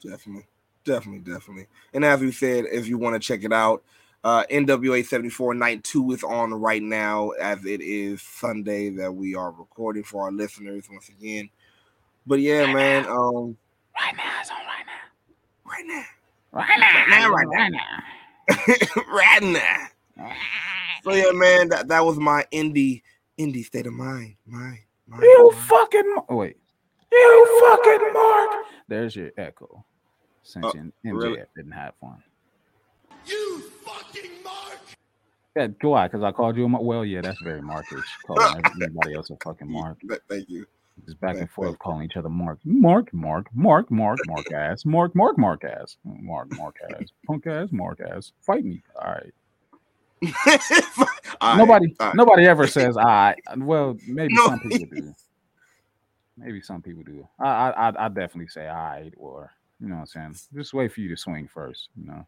Definitely, definitely, definitely. And as we said, if you want to check it out, uh, NWA 74 Night 2 is on right now, as it is Sunday that we are recording for our listeners once again. But yeah, man, um, Right now, it's on right now. right now, Right now, now, right now. right now. So yeah, man, that, that was my indie indie state of mind. My, my, You my. fucking oh, wait. You fucking mark. There's your echo. Since Oh, MJF really? didn't have one. You fucking mark! Yeah, why? Because I called you a mark. Well, yeah, that's very markish. Calling everybody else a fucking mark. Thank you. Just back and forth thank calling each other Mark, Mark, Mark, Mark, Mark, Mark ass, Mark, Mark, Mark ass, Mark, Mark ass, punk ass, Mark ass. Fight me. All right. All right, nobody, all right. nobody ever says I. Well, maybe No. some people do. Maybe some people do. I, I, I, I definitely say I or you know what I'm saying. Just wait for you to swing first. You know,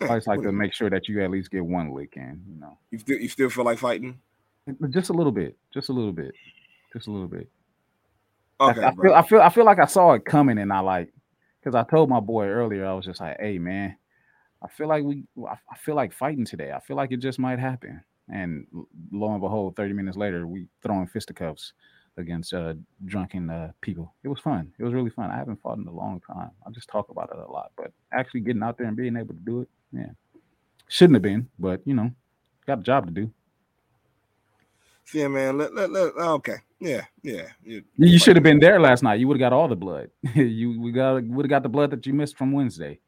I just like to make sure that you at least get one lick in. You know, You still, you still feel like fighting? just a little bit, just a little bit, just a little bit. I- Okay, I, bro. feel I feel I feel like I saw it coming, and I like because I told my boy earlier, I was just like, "Hey, man, I feel like we, I I feel like fighting today. I feel like it just might happen." And lo and behold, thirty minutes later, we throwing fisticuffs against uh, drunken uh, people. It was fun. It was really fun. I haven't fought in a long time. I just talk about it a lot, but actually getting out there and being able to do it, yeah, shouldn't have been, but you know, got a job to do. Yeah, man. Let, let, let, okay. Yeah, yeah. You you should have been there last night. You would have got all the blood. you we got would have got the blood that you missed from Wednesday.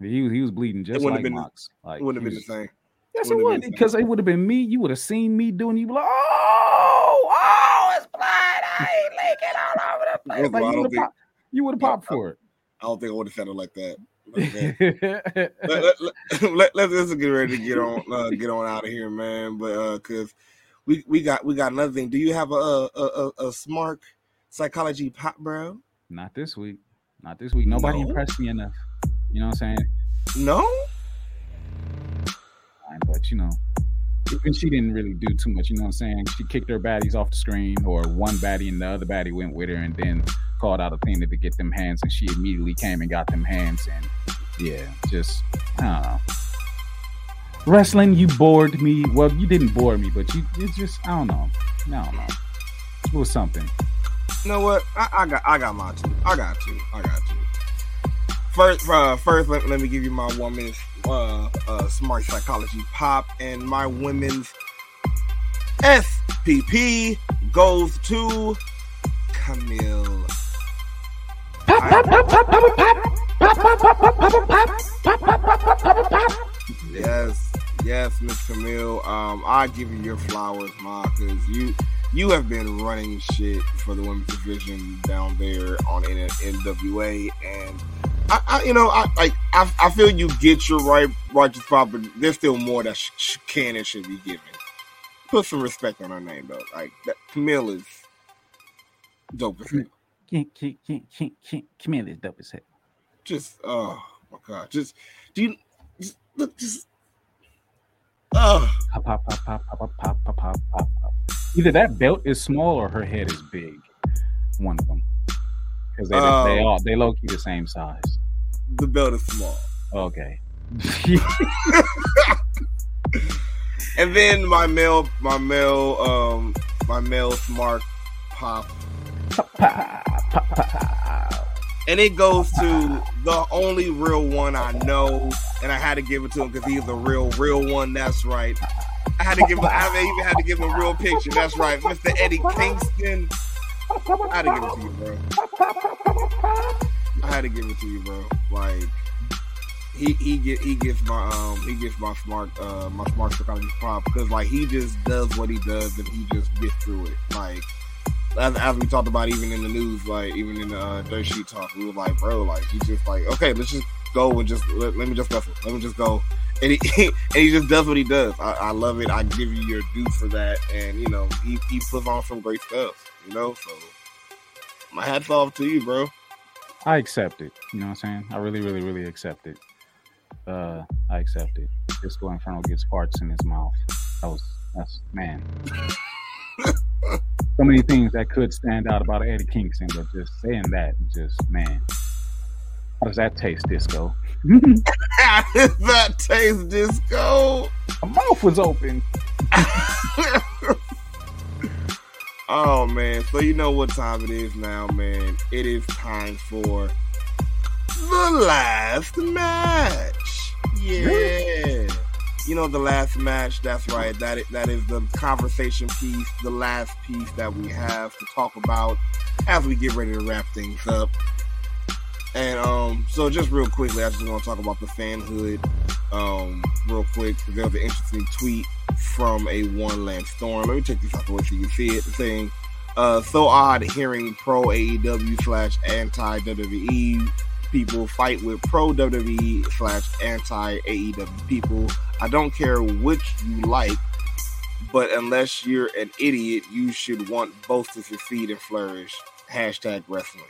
He was he was bleeding just like Mox. Like It wouldn't have been the same. Yes, it would because it would have been me. You would have seen me doing. You like, oh, it's blood. I ain't leaking all over the place. Like, all, you would have think- popped. You would have I- popped I- for I don't think I would have sounded like that. it. let, let, let, let, let's, let's get ready to get on uh, get on out of here, man. But uh, cause we we got we got another thing. Do you have a a a, a Smark Psychology pop, bro? Not this week. Not this week. Nobody No? impressed me enough. You know what I'm saying? No. fine, but you know, even she didn't really do too much. You know what I'm saying? She kicked her baddies off the screen, or one baddie and the other baddie went with her, and then called out Athena to get them hands, and she immediately came and got them hands, and yeah, just I don't know. Wrestling, you bored me. Well, you didn't bore me, but you it's just I don't know. I don't know. It was something. You know what? I, I got I got my two. I got two. I got two. First, uh, first, let, let me give you my woman's uh, uh, Smark Psychology pop, and my women's SPP goes to Kamille. Yes, yes, Miss Kamille. Um, I give you your flowers, ma, because you you have been running shit for the women's division down there on N- NWA, and I, I you know, I like I, I feel you get your right righteous spot, but there's still more that sh- sh- can and should be given. Put some respect on her name, though. Like that, Kamille is dope as hell. Kamille is dope as hell. just oh my god, just do you just look just oh Pop, pop, pop, pop, pop, pop, pop, pop, pop, pop, pop. Either that belt is small or her head is big. One of them. Because they, they Oh. all they low key the same size. the belt is small. Okay. And then my male my male um my male smark pop and it goes to the only real one I know, and I had to give it to him because he's a real, real one. That's right. I had to give him. I even had to give him a real picture. That's right, Mr. Eddie Kingston. I had to give it to you, bro. I had to give it to you, bro. Like he he get he gets my um he gets my smark uh my Smark Psychology prop because like he just does what he does and he just gets through it. Like as, as we talked about even in the news, like even in the uh, dirt sheet talk, we were like, bro, like he's just like, okay, let's just go and just let, let me just wrestle, let me just go, and he and he just does what he does. I, I love it. I give you your due for that, and you know he he puts on some great stuff, you know. So my hats off to you, bro. I accept it. You know what I'm saying? I really, really, really accept it. Uh, I accept it. Disco Inferno gets parts in his mouth. That was that's man. so many things that could stand out about Eddie Kingston, but just saying that, just man. How does that taste, Disco? How does that taste, disco? My mouth was open. Oh man, so you know what time it is now, man. It is time for the last match. Yeah. You know the last match, that's right. That is, that is the conversation piece, the last piece that we have to talk about as we get ready to wrap things up. And um, so just real quickly, I just want to talk about the fanhood um, real quick. There was an interesting tweet from a one Lance Storm. Let me check this out the way so you can see it. Saying, uh, so odd hearing pro AEW slash anti WWE people fight with pro WWE slash anti AEW people. I don't care which you like, but unless you're an idiot, you should want both to succeed and flourish. Hashtag wrestling.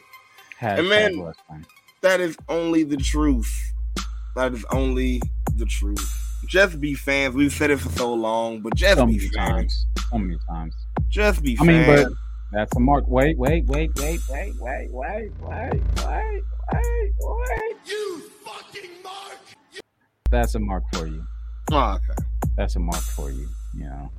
Hashtag man, wrestling. That is only the truth. That is only the truth. Just be fans. We've said it for so long, but just So be fans. times. So many times. Just be I mean, but that's a mark. Wait, wait, wait, wait, wait, wait, wait, wait, wait, wait, wait. You fucking mark! That's a mark for you. Oh, okay. That's a mark for you. You know.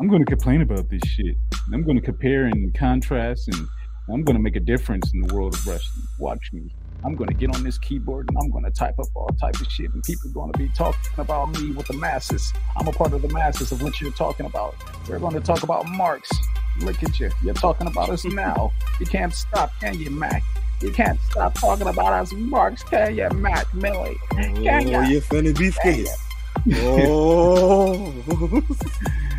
I'm going to complain about this shit. I'm going to compare and contrast, and I'm going to make a difference in the world of wrestling. Watch me. I'm going to get on this keyboard and I'm going to type up all type of shit, and people are going to be talking about me with the masses. I'm a part of the masses of what you're talking about. We're going to talk about marks. Look at you. You're talking about us now. You can't stop, can you, Mac? You can't stop talking about us, marks, can you, Mac Milli? Can Oh, ya? you're finna be scared. Oh.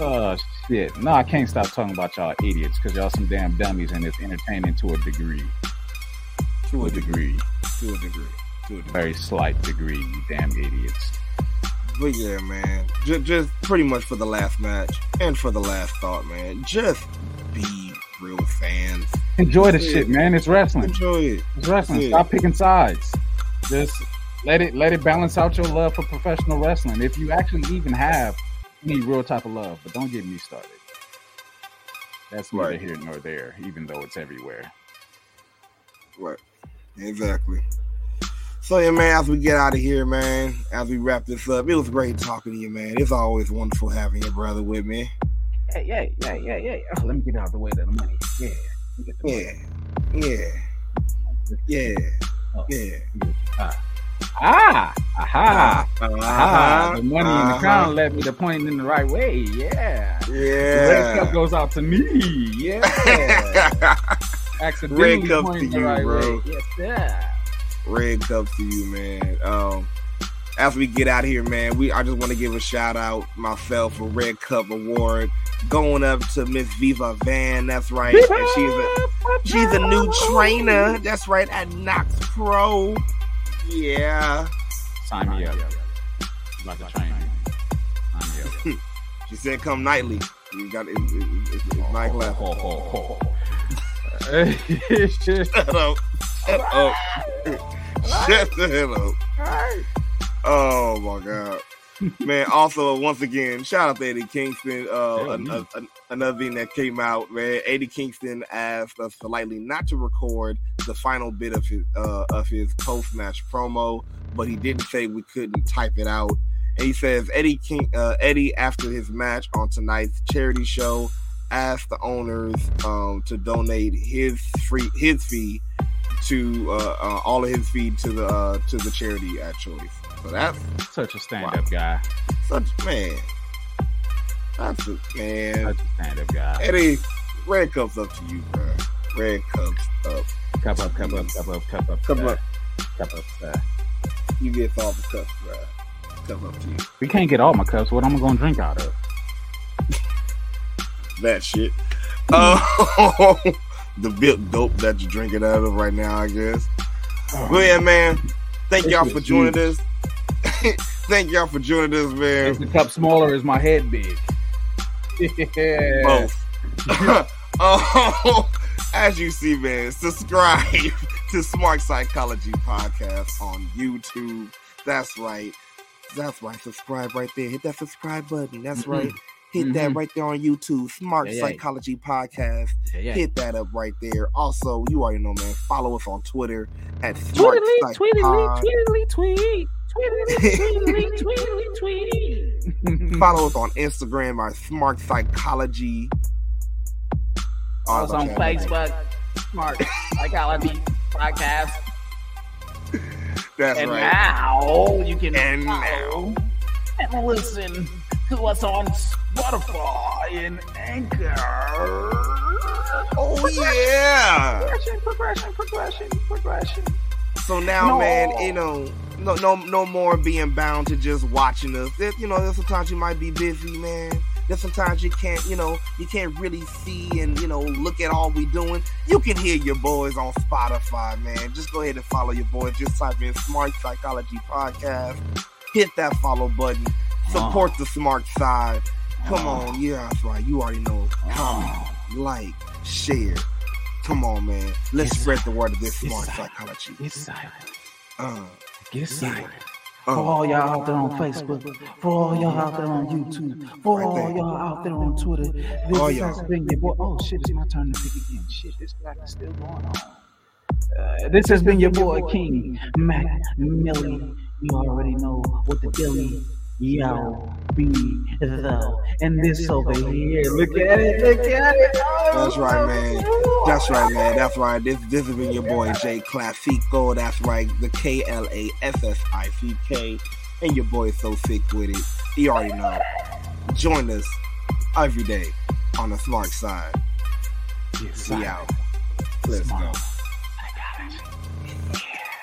Oh shit! No, I can't stop talking about y'all idiots because y'all some damn dummies, and it's entertaining to a degree. To a degree, to a degree. To a degree. very slight degree. You damn idiots. But yeah, man. Just, just pretty much for the last match and for the last thought, man. Just be real fans. Enjoy the That's shit, man. It's wrestling. Enjoy it. It's wrestling. That's it. Stop picking sides. Just let it let it balance out your love for professional wrestling. If you actually even have any real type of love, but don't get me started. That's neither Right. here nor there, even though it's everywhere. Right. Exactly. So yeah, man, as we get out of here, man, as we wrap this up, it was great talking to you, man. It's always wonderful having your brother with me. Yeah, yeah, yeah, yeah, yeah. Oh, let me get out of the way of the money. Yeah. let me get the money. Yeah. Yeah. Yeah. Oh. Yeah. Ah, ah, aha, Uh-huh. aha. The money in the Uh-huh. crown led me to point in the right way. Yeah. The red cup goes out to me. Yeah. Accidentally Red cup to you, right bro. way. Yes, sir. Red cup to you, man. Um, as we get out of here, man, we I just want to give a shout out myself a Red Cup award going up to Miss Viva Van. That's right, and she's a she's a new trainer. That's right at Knox Pro. Yeah, Sign me up. Like a train. Sign me up. she said come nightly. You got it, it, it, it's night oh, left. Ho, ho, ho. Shut Shut up. Shut up. Shut the hell up. Oh my god. man, also once again, shout out to Eddie Kingston. Uh, an- an- an- another thing that came out, man. Eddie Kingston asked us politely not to record the final bit of his uh, of his post match promo, but he didn't say we couldn't type it out. And he says Eddie King, uh, Eddie after his match on tonight's charity show asked the owners um, to donate his free his fee to uh, uh, all of his fee to the uh, to the charity at choice. So that's Such a stand-up guy. such man. That's a man. Such a stand-up guy. Eddie, red cups up to you, bro. Red cups up. Cup up, cup up, cup up, cup up, Cup uh, up. cup up. uh. You get all the cups, bro. Cup up to you. We can't get all my cups. What am I gonna drink out of? That shit. Oh, the bit dope that you're drinking out of right now, I guess. Well, yeah, man. Thank y'all for joining us. Thank y'all for joining us, man. Is the cup smaller? Is my head big? Both. oh, as you see, man, subscribe to Smark Psychology Podcast on YouTube. That's right. That's right. Subscribe right there. Hit that subscribe button. That's Mhm. right. Hit that Mhm. right there on YouTube. Smark Yeah, yeah. Psychology Podcast. Yeah, yeah. Hit that up right there. Also, you already know, man. Follow us on Twitter at Smark Tweetly, Psych tweetly, Pod. tweetly, tweet. Follow us on Instagram, our Smark Psychology. Oh, Us on Facebook, Smark Psychology Podcast. That's and right. now you can And follow and listen to us on Spotify and Anchor. Oh yeah. Progression, progression, progression, progression. So now, No. man, you know, no, no, no more being bound to just watching us. There- you know, there's sometimes you might be busy, man. There's sometimes you can't, you know, you can't really see and you know look at all we doing. You can hear your boys on Spotify, man. Just go ahead and follow your boys. Just type in Smark Psychology Podcast. Hit that follow button. Support the smark side. Come on, yeah, that's right. You already know. Comment, like, share. Come on, man. Let's It's- spread the word of this it's smark silent. psychology. Get silent. Uh, Get silent. For uh, all y'all out there on Facebook, for all y'all out there on YouTube, for Right all there. y'all out there on Twitter, this All has been your boy. Oh shit, it's my turn to pick again. Shit, this black is still going on. Uh, this has been your boy King Mac Milli. You already know what the dilly yo be though. And this over here, look at it, look at it. Oh, That's right, man. That's right, man. That's right. This this has been your boy Jay Classico. That's right. The K L A S S I C K. And your boy is so sick with it. You already know. Join us every day on the smark side. Get We silent. out. Let's Smart. go.